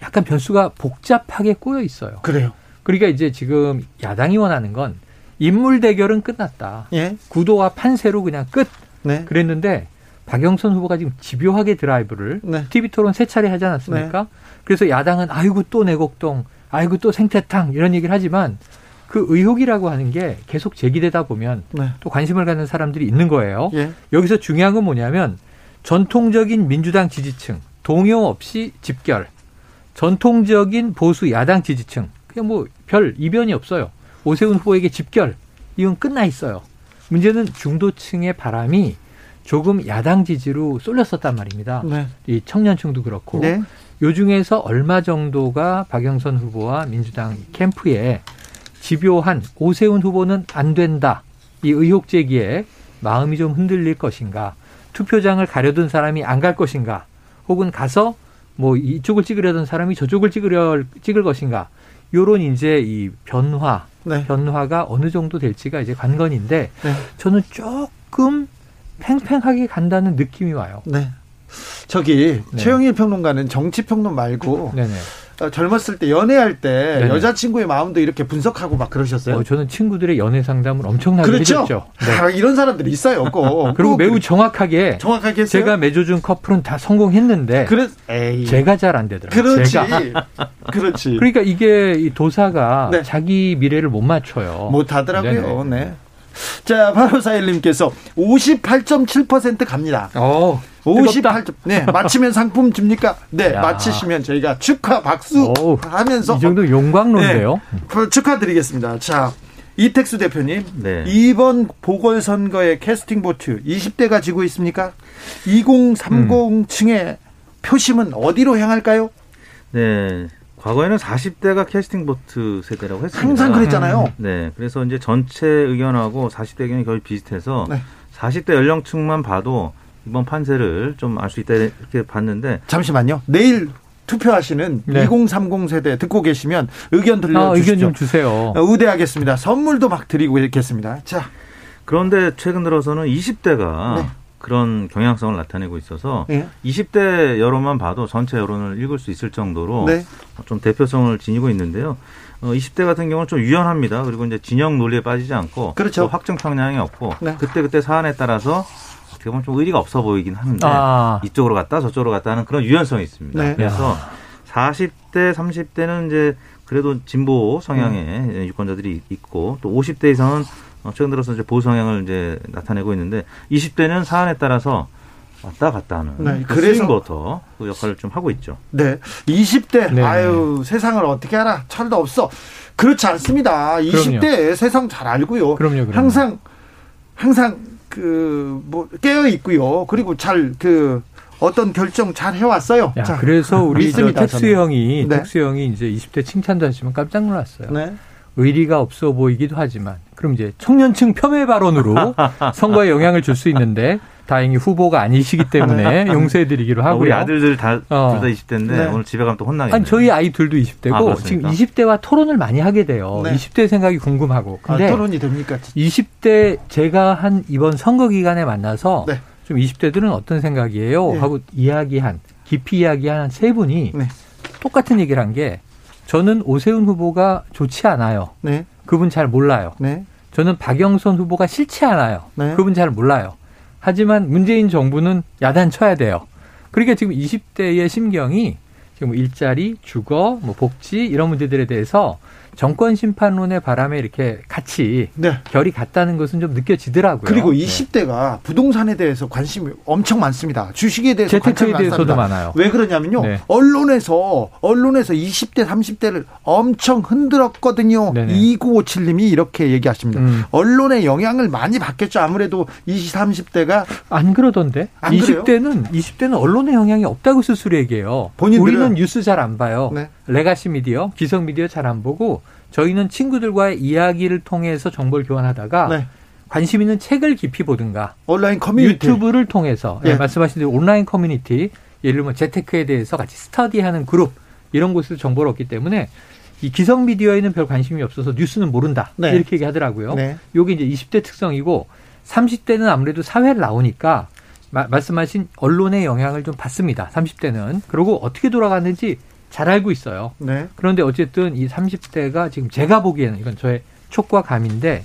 약간 변수가 복잡하게 꼬여 있어요. 그래요. 그러니까 이제 지금 야당이 원하는 건 인물 대결은 끝났다. 예? 구도와 판세로 그냥 끝. 네. 그랬는데 박영선 후보가 지금 집요하게 드라이브를 네. TV 토론 세 차례 하지 않았습니까? 네. 그래서 야당은 아이고 또 내곡동, 아이고 또 생태탕 이런 얘기를 하지만 그 의혹이라고 하는 게 계속 제기되다 보면 네. 또 관심을 갖는 사람들이 있는 거예요. 예. 여기서 중요한 건 뭐냐면 전통적인 민주당 지지층 동요 없이 집결, 전통적인 보수 야당 지지층 그냥 뭐 별 이변이 없어요. 오세훈 후보에게 집결 이건 끝나 있어요. 문제는 중도층의 바람이 조금 야당 지지로 쏠렸었단 말입니다. 네. 이 청년층도 그렇고 네. 요 중에서 얼마 정도가 박영선 후보와 민주당 캠프에 집요한 오세훈 후보는 안 된다 이 의혹 제기에 마음이 좀 흔들릴 것인가 투표장을 가려둔 사람이 안 갈 것인가 혹은 가서 뭐 이쪽을 찍으려던 사람이 저쪽을 찍으려 찍을 것인가 요런 이제 이 변화 네. 변화가 어느 정도 될지가 이제 관건인데 네. 저는 조금 팽팽하게 간다는 느낌이 와요. 네. 저기 네. 최영일 평론가는 정치 평론 말고 네네. 어, 젊었을 때 연애할 때 네네. 여자친구의 마음도 이렇게 분석하고 막 그러셨어요? 어, 저는 친구들의 연애 상담을 엄청나게 그렇죠? 해줬죠. 네. 아, 이런 사람들이 있어요. 꼭. [LAUGHS] 그리고 매우 정확하게 정확하게 했어요? 제가 맺어준 커플은 다 성공했는데 그래, 제가 잘 안 되더라고요. 그렇지. 제가. [LAUGHS] 그렇지. 그러니까 이게 이 도사가 네. 자기 미래를 못 맞춰요. 못 하더라고요. 네. 자, 바 로 사일님께서 58.7% 갑니다. 어. 58점. 네, 맞히면 상품 줍니까? 네, 야. 맞히시면 저희가 축하 박수 오, 하면서 이 정도 용광로인데요. 네, 축하드리겠습니다. 자, 이택수 대표님, 네. 이번 보궐선거의 캐스팅 보트 20대가 지고 있습니까? 2030층의 음. 표심은 어디로 향할까요? 네. 과거에는 40대가 캐스팅 보트 세대라고 했습니다. 항상 그랬잖아요. 네. 그래서 이제 전체 의견하고 40대 의견이 거의 비슷해서 네. 40대 연령층만 봐도 이번 판세를 좀 알 수 있다 이렇게 봤는데 잠시만요. 내일 투표하시는 네. 2030 세대 듣고 계시면 의견 들려주시죠. 아, 의견 좀 주세요. 어, 의대하겠습니다. 선물도 막 드리고 있겠습니다. 자. 그런데 최근 들어서는 20대가 네. 그런 경향성을 나타내고 있어서 네. 20대 여론만 봐도 전체 여론을 읽을 수 있을 정도로 네. 좀 대표성을 지니고 있는데요. 어, 20대 같은 경우는 좀 유연합니다. 그리고 이제 진영 논리에 빠지지 않고 그렇죠. 확정 평양이 없고 네. 그때 그때 사안에 따라서 어떻게 보면 좀 의리가 없어 보이긴 하는데 아. 이쪽으로 갔다 저쪽으로 갔다 하는 그런 유연성이 있습니다. 네. 그래서 40대, 30대는 이제 그래도 진보 성향의 음. 유권자들이 있고 또 50대 이상은 최근 들어서 이제 보수 성향을 이제 나타내고 있는데 20대는 사안에 따라서 왔다 갔다 하는 네, 그 그래서 voter 그 역할을 좀 하고 있죠. 네. 20대 네. 아유 세상을 어떻게 알아? 철도 없어. 그렇지 않습니다. 20대 그럼요. 세상 잘 알고요. 그럼요, 그럼요. 항상 항상 그 뭐 깨어 있고요. 그리고 잘그 어떤 결정 잘 해왔어요. 야, 자, 그래서 우리 텍스 형이 네. 텍스 형이 이제 20대 칭찬도 하시면 깜짝 놀랐어요. 네. 의리가 없어 보이기도 하지만 그럼 이제 청년층 폄훼 발언으로 [LAUGHS] 선거에 영향을 줄 수 있는데 다행히 후보가 아니시기 때문에 [LAUGHS] 용서해드리기로 하고요. 우리 아들들 다 둘다 어. 20대인데 네. 오늘 집에 가면 또 혼나겠네요. 아니 저희 아이 들도 20대고 아, 지금 20대와 토론을 많이 하게 돼요. 네. 20대 생각이 궁금하고. 아, 근데 아, 토론이 됩니까? 20대 제가 한 이번 선거 기간에 만나서 네. 좀 20대들은 어떤 생각이에요? 네. 하고 이야기한 깊이 이야기한 세 분이 네. 똑같은 얘기를 한 게 저는 오세훈 후보가 좋지 않아요. 네. 그분 잘 몰라요. 저는 박영선 후보가 싫지 않아요. 그분 잘 몰라요. 하지만 문재인 정부는 야단 쳐야 돼요. 그러니까 지금 20대의 심경이 지금 뭐 일자리, 주거, 뭐 복지 이런 문제들에 대해서 정권 심판론의 바람에 이렇게 같이 네. 결이 같다는 것은 좀 느껴지더라고요. 그리고 20대가 네. 부동산에 대해서 관심이 엄청 많습니다. 주식에 대해서 재테크에 대해서도 많아요. 왜 그러냐면요. 네. 언론에서 언론에서 20대, 30대를 엄청 흔들었거든요. 네네. 2957님이 이렇게 얘기하십니다. 음. 언론의 영향을 많이 받겠죠. 아무래도 20, 30대가 안 그러던데. 안 20대는 20대는 언론의 영향이 없다고 스스로 얘기해요. 본인들은 우리는 뉴스 잘 안 봐요. 네. 레가시 미디어, 기성 미디어 잘 안 보고 저희는 친구들과의 이야기를 통해서 정보를 교환하다가 네. 관심 있는 책을 깊이 보든가 온라인 커뮤니티 유튜브를 통해서 예. 네, 말씀하신 대로 온라인 커뮤니티 예를 들면 재테크에 대해서 같이 스터디하는 그룹 이런 곳에서 정보를 얻기 때문에 이 기성 미디어에는 별 관심이 없어서 뉴스는 모른다 네. 이렇게 얘기하더라고요. 네. 요게 이제 20대 특성이고 30대는 아무래도 사회를 나오니까 마, 말씀하신 언론의 영향을 좀 받습니다. 30대는 그리고 어떻게 돌아가는지 잘 알고 있어요. 네. 그런데 어쨌든 이 30대가 지금 제가 보기에는 이건 저의 촉과 감인데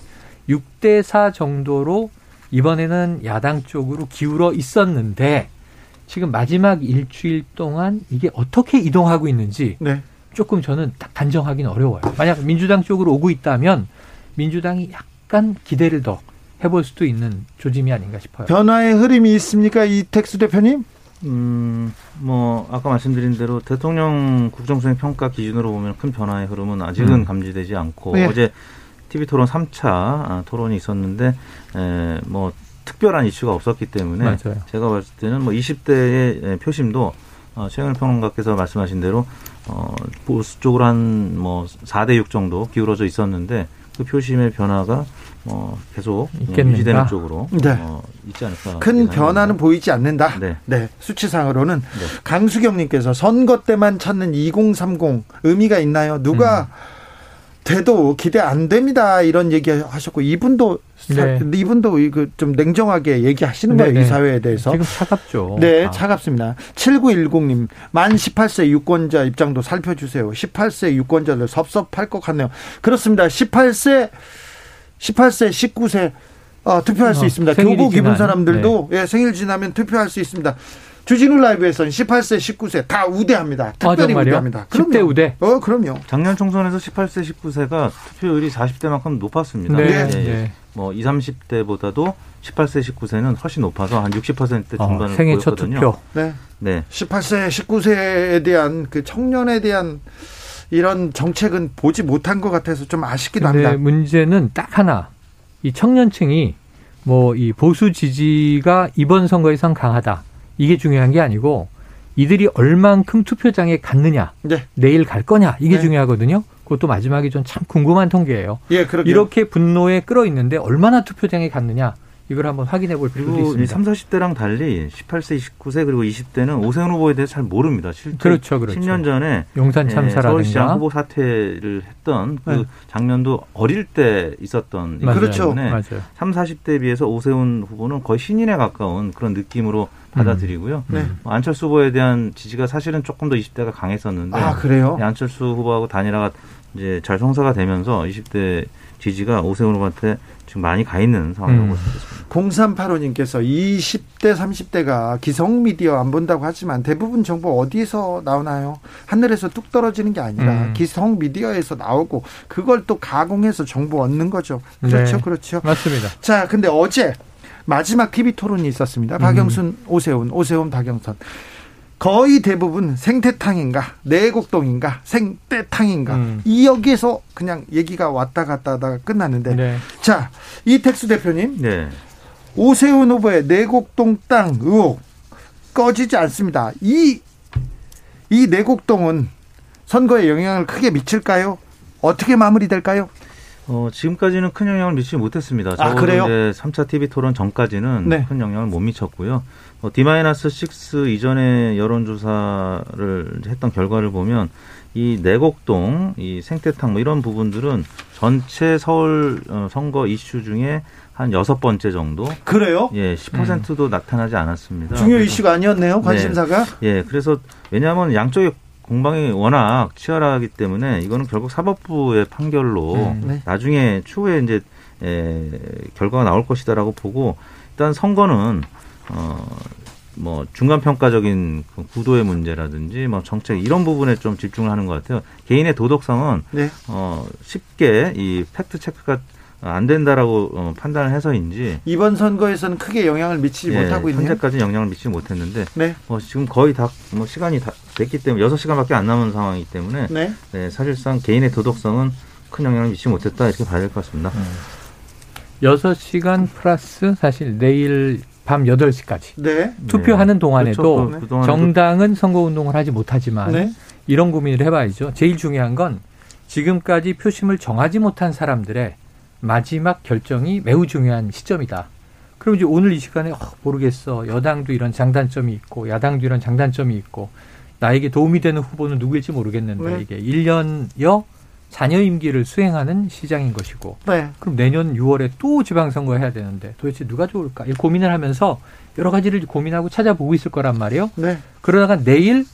6대 4 정도로 이번에는 야당 쪽으로 기울어 있었는데 지금 마지막 일주일 동안 이게 어떻게 이동하고 있는지 네. 조금 저는 단정하기는 어려워요. 만약 민주당 쪽으로 오고 있다면 민주당이 약간 기대를 더 해볼 수도 있는 조짐이 아닌가 싶어요. 변화의 흐름이 있습니까, 이택수 대표님? 음, 뭐 아까 말씀드린 대로 대통령 국정수행 평가 기준으로 보면 큰 변화의 흐름은 아직은 음. 감지되지 않고 네. 어제 TV 토론 3차 아, 토론이 있었는데 에, 뭐 특별한 이슈가 없었기 때문에 맞아요. 제가 봤을 때는 뭐 20대의 표심도 어, 최영일 평론가께서 말씀하신 대로 어, 보수 쪽으로 한 뭐 4대 6 정도 기울어져 있었는데 그 표심의 변화가 어, 계속 있겠는가? 유지되는 쪽으로 네. 어, 있지 않을까. 큰 변화는 보이지 않는다. 네. 네. 수치상으로는 네. 강수경님께서 선거 때만 찾는 2030 의미가 있나요? 누가 음. 돼도 기대 안 됩니다. 이런 얘기 하셨고 이분도 네. 이분도 이거 좀 냉정하게 얘기하시는 거예요. 네네. 이 사회에 대해서. 지금 차갑죠. 네, 아. 차갑습니다. 7910님, 만 18세 유권자 입장도 살펴주세요. 18세 유권자들 섭섭할 것 같네요. 그렇습니다. 18세, 18세, 19세, 어, 투표할 어, 수 있습니다. 교복 입은 사람들도 네. 예, 생일 지나면 투표할 수 있습니다. 주진우 라이브에서는 18세, 19세 다 우대합니다. 특별히 아, 우대합니다. 그럼요. 10대 우대. 어, 그럼요. 작년 총선에서 18세, 19세가 투표율이 40대만큼 높았습니다. 네. 네. 네. 뭐 20, 30대보다도 18세, 19세는 훨씬 높아서 한 60%대 어, 중반을 어, 생애 보였거든요. 첫 투표. 네. 네. 18세, 19세에 대한 그 청년에 대한 이런 정책은 보지 못한 것 같아서 좀 아쉽기도 합니다. 문제는 딱 하나. 이 청년층이 뭐 이 보수 지지가 이번 선거에선 강하다. 이게 중요한 게 아니고 이들이 얼만큼 투표장에 갔느냐, 네. 내일 갈 거냐 이게 네. 중요하거든요. 그것도 마지막에 좀 참 궁금한 통계예요. 예, 이렇게 분노에 끌어 있는데 얼마나 투표장에 갔느냐 이걸 한번 확인해 볼 필요도 있습니다. 3, 40대랑 달리 18세, 29세 그리고 20대는 오세훈 후보에 대해서 잘 모릅니다. 실제 그렇죠, 그렇죠. 10년 전에 용산 예, 참사라든가 서울시장 후보 사퇴를 했던 그 네. 장면도 어릴 때 있었던 맞아요. 그렇죠. 때문에 맞아요. 3, 40대에 비해서 오세훈 후보는 거의 신인에 가까운 그런 느낌으로 받아들이고요. 음. 네. 뭐 안철수 후보에 대한 지지가 사실은 조금 더 20대가 강했었는데 아, 그래요? 안철수 후보하고 단일화가 이제 잘 성사가 되면서 20대 지지가 오세훈 후보한테 지금 많이 가 있는 상황이라고 음. 볼수 있습니다. 0385님께서 20대, 30대가 기성 미디어 안 본다고 하지만 대부분 정보 어디서 나오나요? 하늘에서 뚝 떨어지는 게 아니라 음. 기성 미디어에서 나오고 그걸 또 가공해서 정보 얻는 거죠. 그렇죠, 네. 그렇죠. 맞습니다. 자, 근데 어제 마지막 TV 토론이 있었습니다. 박영순, 음. 오세훈, 오세훈, 박영선. 거의 대부분 생태탕인가 내곡동인가 생떼탕인가 음. 이 여기에서 그냥 얘기가 왔다 갔다 하다가 끝났는데 네. 자 이택수 대표님 네. 오세훈 후보의 내곡동 땅 의혹 꺼지지 않습니다. 이이 내곡동은 선거에 영향을 크게 미칠까요? 어떻게 마무리될까요? 어, 지금까지는 큰 영향을 미치지 못했습니다. 아, 그래요? 이제 3차 TV 토론 전까지는 네. 큰 영향을 못 미쳤고요. 어, D-6 이전에 여론조사를 했던 결과를 보면 이 내곡동, 이 생태탕 뭐 이런 부분들은 전체 서울 어, 선거 이슈 중에 한 여섯 번째 정도. 그래요? 예, 10%도 음. 나타나지 않았습니다. 중요 이슈가 아니었네요, 네. 관심사가. 네. 예, 그래서 왜냐하면 양쪽의 공방이 워낙 치열하기 때문에 이거는 결국 사법부의 판결로 음, 네. 나중에 추후에 이제 에, 결과가 나올 것이다라고 보고 일단 선거는 어뭐 중간 평가적인 그 구도의 문제라든지 뭐 정책 이런 부분에 좀 집중을 하는 것 같아요. 개인의 도덕성은 네. 어 쉽게 이 팩트 체크가 안 된다라고 어, 판단을 해서인지 이번 선거에서는 크게 영향을 미치지 예, 못하고 있네요. 현재까지 영향을 미치지 못했는데 네. 뭐 지금 거의 다 뭐 시간이 다 됐기 때문에 여섯 시간밖에 안 남은 상황이기 때문에 네. 네, 사실상 개인의 도덕성은 큰 영향을 미치지 못했다 이렇게 봐야 될 것 같습니다. 음. 여섯 시간 플러스 사실 내일 밤 여덟 시까지 네. 투표하는 네. 동안에도 그렇죠. 정당은 선거운동을 하지 못하지만 네. 이런 고민을 해봐야죠. 제일 중요한 건 지금까지 표심을 정하지 못한 사람들의 마지막 결정이 매우 중요한 시점이다. 그럼 이제 오늘 이 시간에 어, 모르겠어. 여당도 이런 장단점이 있고 야당도 이런 장단점이 있고 나에게 도움이 되는 후보는 누구일지 모르겠는데 네. 이게 1년여 자녀 임기를 수행하는 시장인 것이고 네. 그럼 내년 6월에 또 지방선거 해야 되는데 도대체 누가 좋을까? 이 고민을 하면서 여러 가지를 고민하고 찾아보고 있을 거란 말이에요. 네. 그러다가 내일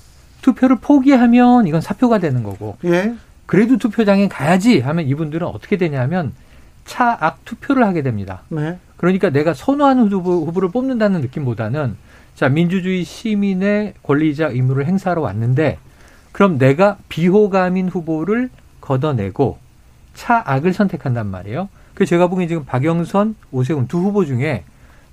투표를 포기하면 이건 사표가 되는 거고 예. 그래도 투표장에 가야지 하면 이분들은 어떻게 되냐면 차악 투표를 하게 됩니다. 네. 그러니까 내가 선호하는 후보, 후보를 뽑는다는 느낌보다는 자 민주주의 시민의 권리자 의무를 행사하러 왔는데 그럼 내가 비호감인 후보를 걷어내고 차악을 선택한단 말이에요. 그 제가 보기엔 지금 박영선, 오세훈 두 후보 중에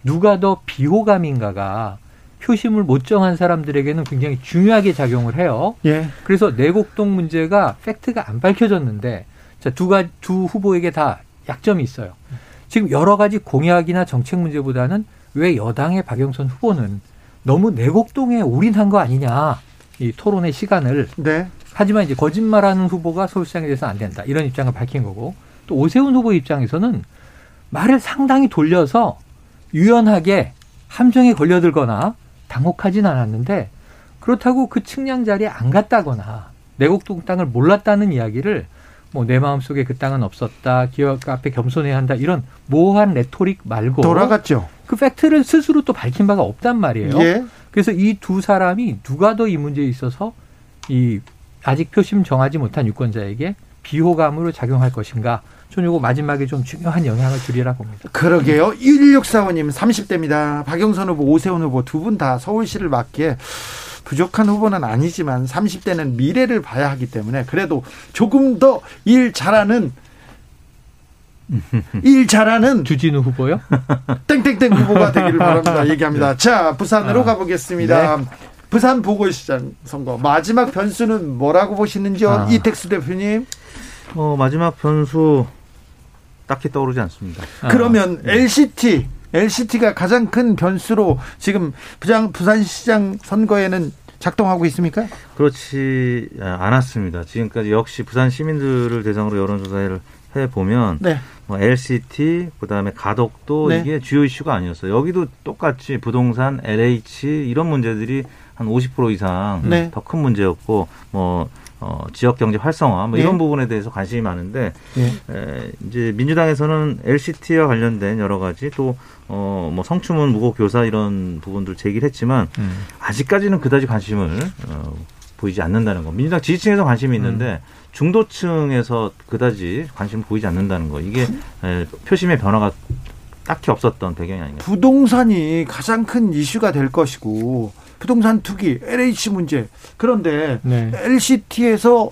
누가 더 비호감인가가 표심을 못 정한 사람들에게는 굉장히 중요하게 작용을 해요. 예. 그래서 내곡동 문제가 팩트가 안 밝혀졌는데 자, 두, 가, 두 후보에게 다 약점이 있어요. 지금 여러 가지 공약이나 정책 문제보다는 왜 여당의 박영선 후보는 너무 내곡동에 올인한 거 아니냐 이 토론의 시간을 네. 하지만 이제 거짓말하는 후보가 서울시장에 대해서 안 된다 이런 입장을 밝힌 거고 또 오세훈 후보 입장에서는 말을 상당히 돌려서 유연하게 함정에 걸려들거나 당혹하진 않았는데 그렇다고 그 측량 자리에 안 갔다거나 내곡동 땅을 몰랐다는 이야기를 뭐 내 마음속에 그 땅은 없었다. 기억 앞에 겸손해야 한다. 이런 모호한 레토릭 말고 돌아갔죠. 그 팩트를 스스로 또 밝힌 바가 없단 말이에요. 예. 그래서 이 두 사람이 누가 더 이 문제에 있어서 이 아직 표심 정하지 못한 유권자에게 비호감으로 작용할 것인가. 저는 이거 마지막에 좀 중요한 영향을 주리라 봅니다. 그러게요. 1645님 30대입니다. 박영선 후보, 오세훈 후보 두 분 다 서울시를 맡기에 부족한 후보는 아니지만 30대는 미래를 봐야 하기 때문에 그래도 조금 더 일 잘하는 [LAUGHS] 일 잘하는 주진우 후보요? [LAUGHS] 땡땡땡 후보가 되기를 바랍니다. [LAUGHS] 얘기합니다. 자, 부산으로 아, 가보겠습니다. 네. 부산 보궐시장 선거 마지막 변수는 뭐라고 보시는지요, 아. 이택수 대표님? 어, 마지막 변수 딱히 떠오르지 않습니다. 아. 그러면 네. LCT LCT가 가장 큰 변수로 지금 부장 부산시장 선거에는 작동하고 있습니까? 그렇지 않았습니다. 지금까지 역시 부산 시민들을 대상으로 여론조사를 해 보면 네. 뭐 LCT 그다음에 가덕도 네. 이게 주요 이슈가 아니었어요. 여기도 똑같이 부동산, LH 이런 문제들이 한 50% 이상 네. 더큰 문제였고 뭐 어, 지역 경제 활성화 뭐 이런 네. 부분에 대해서 관심이 많은데 네. 에, 이제 민주당에서는 LCT와 관련된 여러 가지 또 어, 뭐 성추문 무고 교사 이런 부분들 제기를 했지만 음. 아직까지는 그다지 관심을 어, 보이지 않는다는 거. 민주당 지지층에서 관심이 있는데 음. 중도층에서 그다지 관심을 보이지 않는다는 거. 이게 에, 표심의 변화가 딱히 없었던 배경이 아닌가. 부동산이 가장 큰 이슈가 될 것이고 부동산 투기, LH 문제. 그런데 네. LCT에서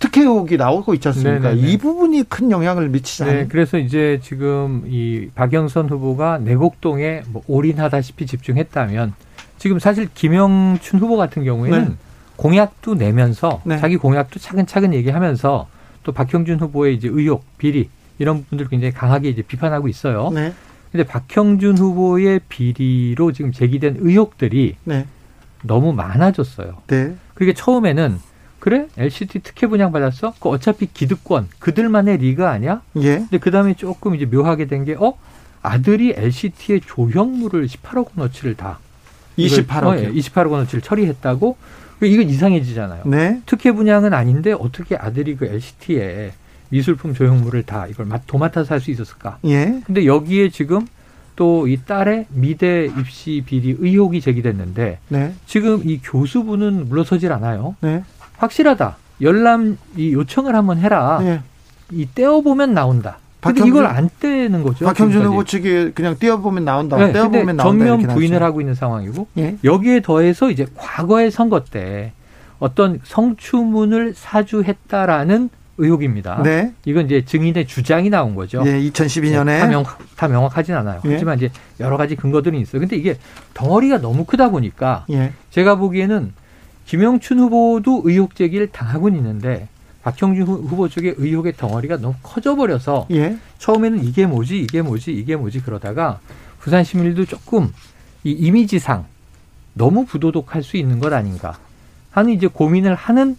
특혜 의혹이 나오고 있지 않습니까? 네네네. 네, 네. 이 부분이 큰 영향을 미치지 않나요? 네, 그래서 이제 지금 이 박영선 후보가 내곡동에 뭐 올인하다시피 집중했다면 지금 사실 김영춘 후보 같은 경우에는 네. 공약도 내면서 네. 자기 공약도 차근차근 얘기하면서 또 박형준 후보의 이제 의혹, 비리 이런 부분들 굉장히 강하게 이제 비판하고 있어요. 네. 근데 박형준 후보의 비리로 지금 제기된 의혹들이 네. 너무 많아졌어요. 네. 그게 처음에는 그래 LCT 특혜 분양 받았어? 그 어차피 기득권 그들만의 리가 아니야? 예. 근데 그 다음에 조금 이제 묘하게 된 게 어 아들이 LCT의 조형물을 18억 원어치를 다 28억 어, 예, 28억 원어치를 처리했다고 이건 이상해지잖아요. 네. 특혜 분양은 아닌데 어떻게 아들이 그 LCT에 미술품 조형물을 다 이걸 도맡아서 할 수 있었을까? 예. 근데 여기에 지금 또 이 딸의 미대 입시 비리 의혹이 제기됐는데 네. 지금 이 교수분은 물러서질 않아요. 네. 확실하다. 열람 이 요청을 한번 해라. 네. 이 떼어보면 나온다. 근데 이걸 안 떼는 거죠. 박형준 후보 측이 그냥 떼어보면 나온다. 네, 떼어보면 나온다. 전면 부인을 하고 있는 상황이고 예? 여기에 더해서 이제 과거의 선거 때 어떤 성추문을 사주했다라는 의혹입니다. 네. 이건 이제 증인의 주장이 나온 거죠. 예, 2012년에 다, 명, 다 명확하진 않아요. 예. 하지만 이제 여러 가지 근거들이 있어요. 근데 이게 덩어리가 너무 크다 보니까 예. 제가 보기에는 김영춘 후보도 의혹 제기를 당하고는 있는데 박형준 후보 쪽의 의혹의 덩어리가 너무 커져버려서 예. 처음에는 이게 뭐지 이게 뭐지 이게 뭐지 그러다가 부산 시민들도 조금 이 이미지상 너무 부도덕할 수 있는 것 아닌가 하는 이제 고민을 하는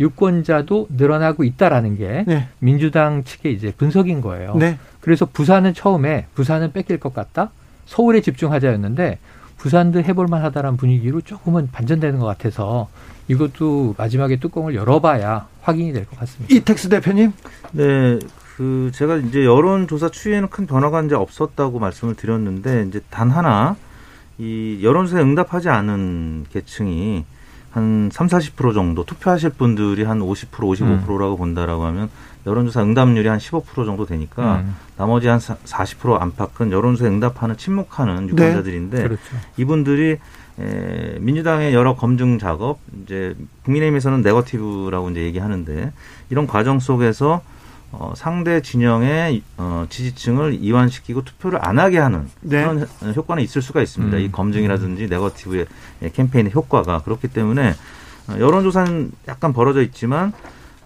유권자도 늘어나고 있다라는 게 네. 민주당 측의 이제 분석인 거예요. 네. 그래서 부산은 처음에 부산은 뺏길 것 같다. 서울에 집중하자였는데 부산도 해볼 만 하다라는 분위기로 조금은 반전되는 것 같아서 이것도 마지막에 뚜껑을 열어봐야 확인이 될 것 같습니다. 이택수 대표님? 네. 그 제가 이제 여론조사 추이에는 큰 변화가 이제 없었다고 말씀을 드렸는데 이제 단 하나 이 여론조사에 응답하지 않은 계층이 한 3, 40% 정도 투표하실 분들이 한 50%, 55%라고 음. 본다라고 하면 여론조사 응답률이 한 15% 정도 되니까 음. 나머지 한 40% 안팎은 여론조사에 응답하는 침묵하는 유권자들인데 네. 그렇죠. 이분들이 에, 민주당의 여러 검증 작업 이제 국민의힘에서는 네거티브라고 이제 얘기하는데 이런 과정 속에서 어, 상대 진영의 어, 지지층을 이완시키고 투표를 안 하게 하는 네. 그런 효과는 있을 수가 있습니다. 음. 이 검증이라든지 네거티브의 캠페인의 효과가 그렇기 때문에 어, 여론조사는 약간 벌어져 있지만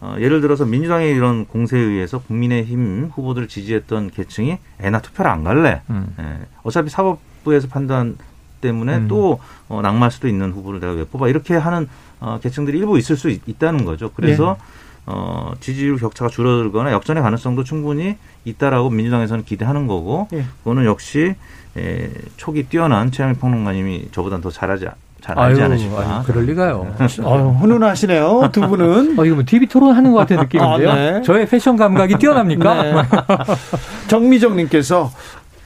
어, 예를 들어서 민주당의 이런 공세에 의해서 국민의힘 후보들을 지지했던 계층이 애나 투표를 안 갈래. 음. 예, 어차피 사법부에서 판단 때문에 음. 또 어, 낙마할 수도 있는 후보를 내가 왜 뽑아 이렇게 하는 어, 계층들이 일부 있을 수 있, 다는 거죠. 그래서 네. 어, 지지율 격차가 줄어들거나 역전의 가능성도 충분히 있다라고 민주당에서는 기대하는 거고 네. 그거는 역시 에, 촉이 뛰어난 최영일 평론가님이 저보다는 더 잘하지 잘 알지 아유, 않으실까. 아유, 그럴 리가요. 아유, 훈훈하시네요, 두 분은. 어, 이거 뭐 TV 토론 하는 것 같은 느낌인데요. 아, 네. 저의 패션 감각이 뛰어납니까? 네. [LAUGHS] 정미정님께서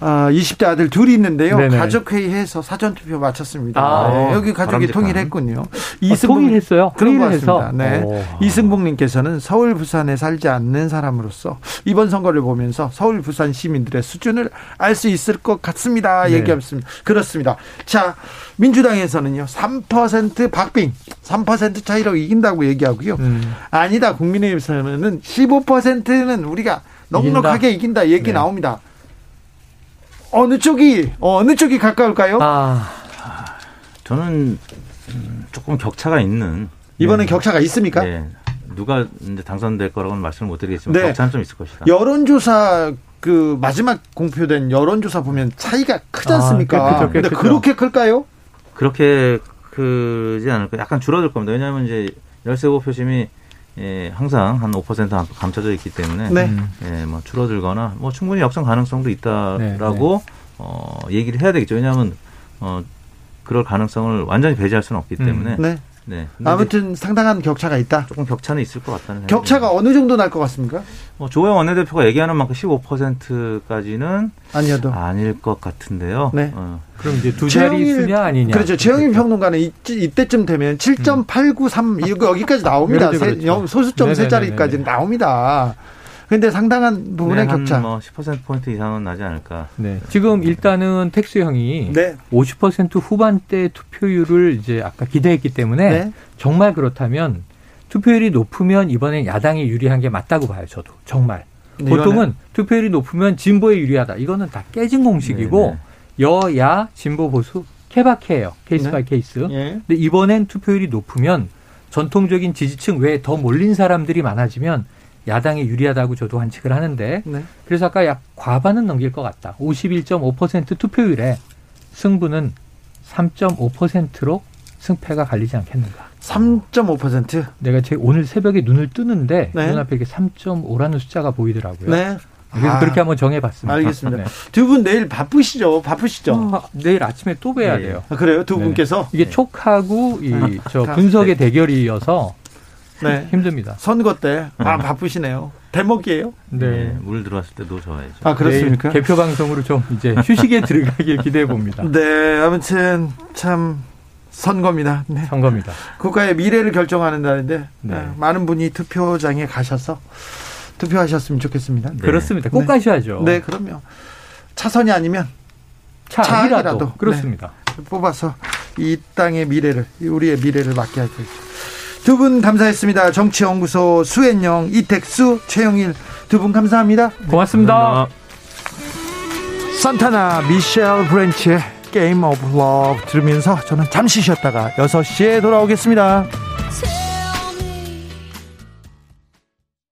아, 20대 아들 둘이 있는데요. 네네. 가족회의해서 사전투표 마쳤습니다. 아, 네. 여기 가족이 바람직한. 통일했군요. 아, 이승봉, 통일했어요? 그런 것 같습니다. 네. 이승봉님께서는 서울, 부산에 살지 않는 사람으로서 이번 선거를 보면서 서울, 부산 시민들의 수준을 알 수 있을 것 같습니다. 네. 얘기했습니다. 그렇습니다. 자, 민주당에서는요, 3% 박빙, 3% 차이로 이긴다고 얘기하고요. 음. 아니다, 국민의힘에서는 15%는 우리가 넉넉하게 이긴다, 이긴다 얘기 네. 나옵니다. 어느 쪽이 어느 쪽이 가까울까요? 아, 저는 조금 격차가 있는 이번엔 네. 격차가 있습니까? 네. 누가 이제 당선될 거라고는 말씀을 못 드리겠지만 네. 격차는 좀 있을 것이다. 여론조사 그 마지막 공표된 여론조사 보면 차이가 크지 않습니까? 아, 그런데 그렇게 클까요? 그렇게 크지 않을 거 약간 줄어들 겁니다. 왜냐하면 이제 열세 후보 표심이 예, 항상 한 5% 감춰져 있기 때문에 네. 예, 뭐 줄어들거나 뭐 충분히 역전 가능성도 있다라고 네, 네. 어, 얘기를 해야 되겠죠. 왜냐하면 어, 그럴 가능성을 완전히 배제할 수는 없기 음. 때문에. 음. 네. 네. 아무튼 상당한 격차가 있다. 조금 격차는 있을 것 같다는 격차가 생각이 어느 정도 날 것 같습니까? 뭐 조영 원내대표가 얘기하는 만큼 15%까지는 아니어도 아닐 것 같은데요. 네. 어. 그럼 이제 두 자리 있으냐 아니냐. 그렇죠. 최영일 평론가는 이, 이때쯤 되면 7.893 이거 여기까지 나옵니다. [LAUGHS] 그렇죠. 소수점 세 자리까지 나옵니다. 근데 상당한 부분의 네, 격차. 뭐 10% 포인트 이상은 나지 않을까. 네. 지금 일단은 텍스형이 네. 50% 후반대 투표율을 이제 아까 기대했기 때문에 네. 정말 그렇다면 투표율이 높으면 이번엔 야당이 유리한 게 맞다고 봐요. 저도 정말. 네, 보통은 투표율이 높으면 진보에 유리하다. 이거는 다 깨진 공식이고 네, 네. 여야 진보 보수 케바케예요. case by case. 예. 근데 이번엔 투표율이 높으면 전통적인 지지층 외에 더 몰린 사람들이 많아지면 야당이 유리하다고 저도 관측을 하는데 네. 그래서 아까 약 과반은 넘길 것 같다. 51.5% 투표율에 승부는 3.5%로 승패가 갈리지 않겠는가. 3.5%? 내가 제 오늘 새벽에 눈을 뜨는데 네. 눈앞에 이게 3.5라는 숫자가 보이더라고요. 네. 그래서 아, 그렇게 한번 정해봤습니다. 알겠습니다. [LAUGHS] 네. 두분 내일 바쁘시죠? 바쁘시죠? 어, 내일 아침에 또 뵈야 네. 돼요. 아, 그래요? 두 네. 분께서? 이게 촉하고 이저 아, 분석의 네. 대결이어서 네. [LAUGHS] 힘듭니다. 선거 때, 아, 음. 바쁘시네요. 대목이에요? 네. 네. 물 들어왔을 때 놓쳐야죠. 아, 그렇습니까? 개표 방송으로 좀 이제 [LAUGHS] 휴식에 들어가길 기대해 봅니다. 네, 아무튼 참 선거입니다. 네. 선거입니다. 국가의 미래를 결정하는 날인데 네. 아, 많은 분이 투표장에 가셔서 투표하셨으면 좋겠습니다. 네. 그렇습니다. 꼭 네. 가셔야죠. 네, 그럼요. 차선이 아니면 차악이라도 그렇습니다. 네. 뽑아서 이 땅의 미래를 우리의 미래를 맡게 하죠. 두 분 감사했습니다. 정치연구소 수엔영, 이택수, 최영일 두 분 감사합니다. 고맙습니다. 감사합니다. 산타나 미셸 브랜치의 Game of Love 들으면서 저는 잠시 쉬었다가 6시에 돌아오겠습니다.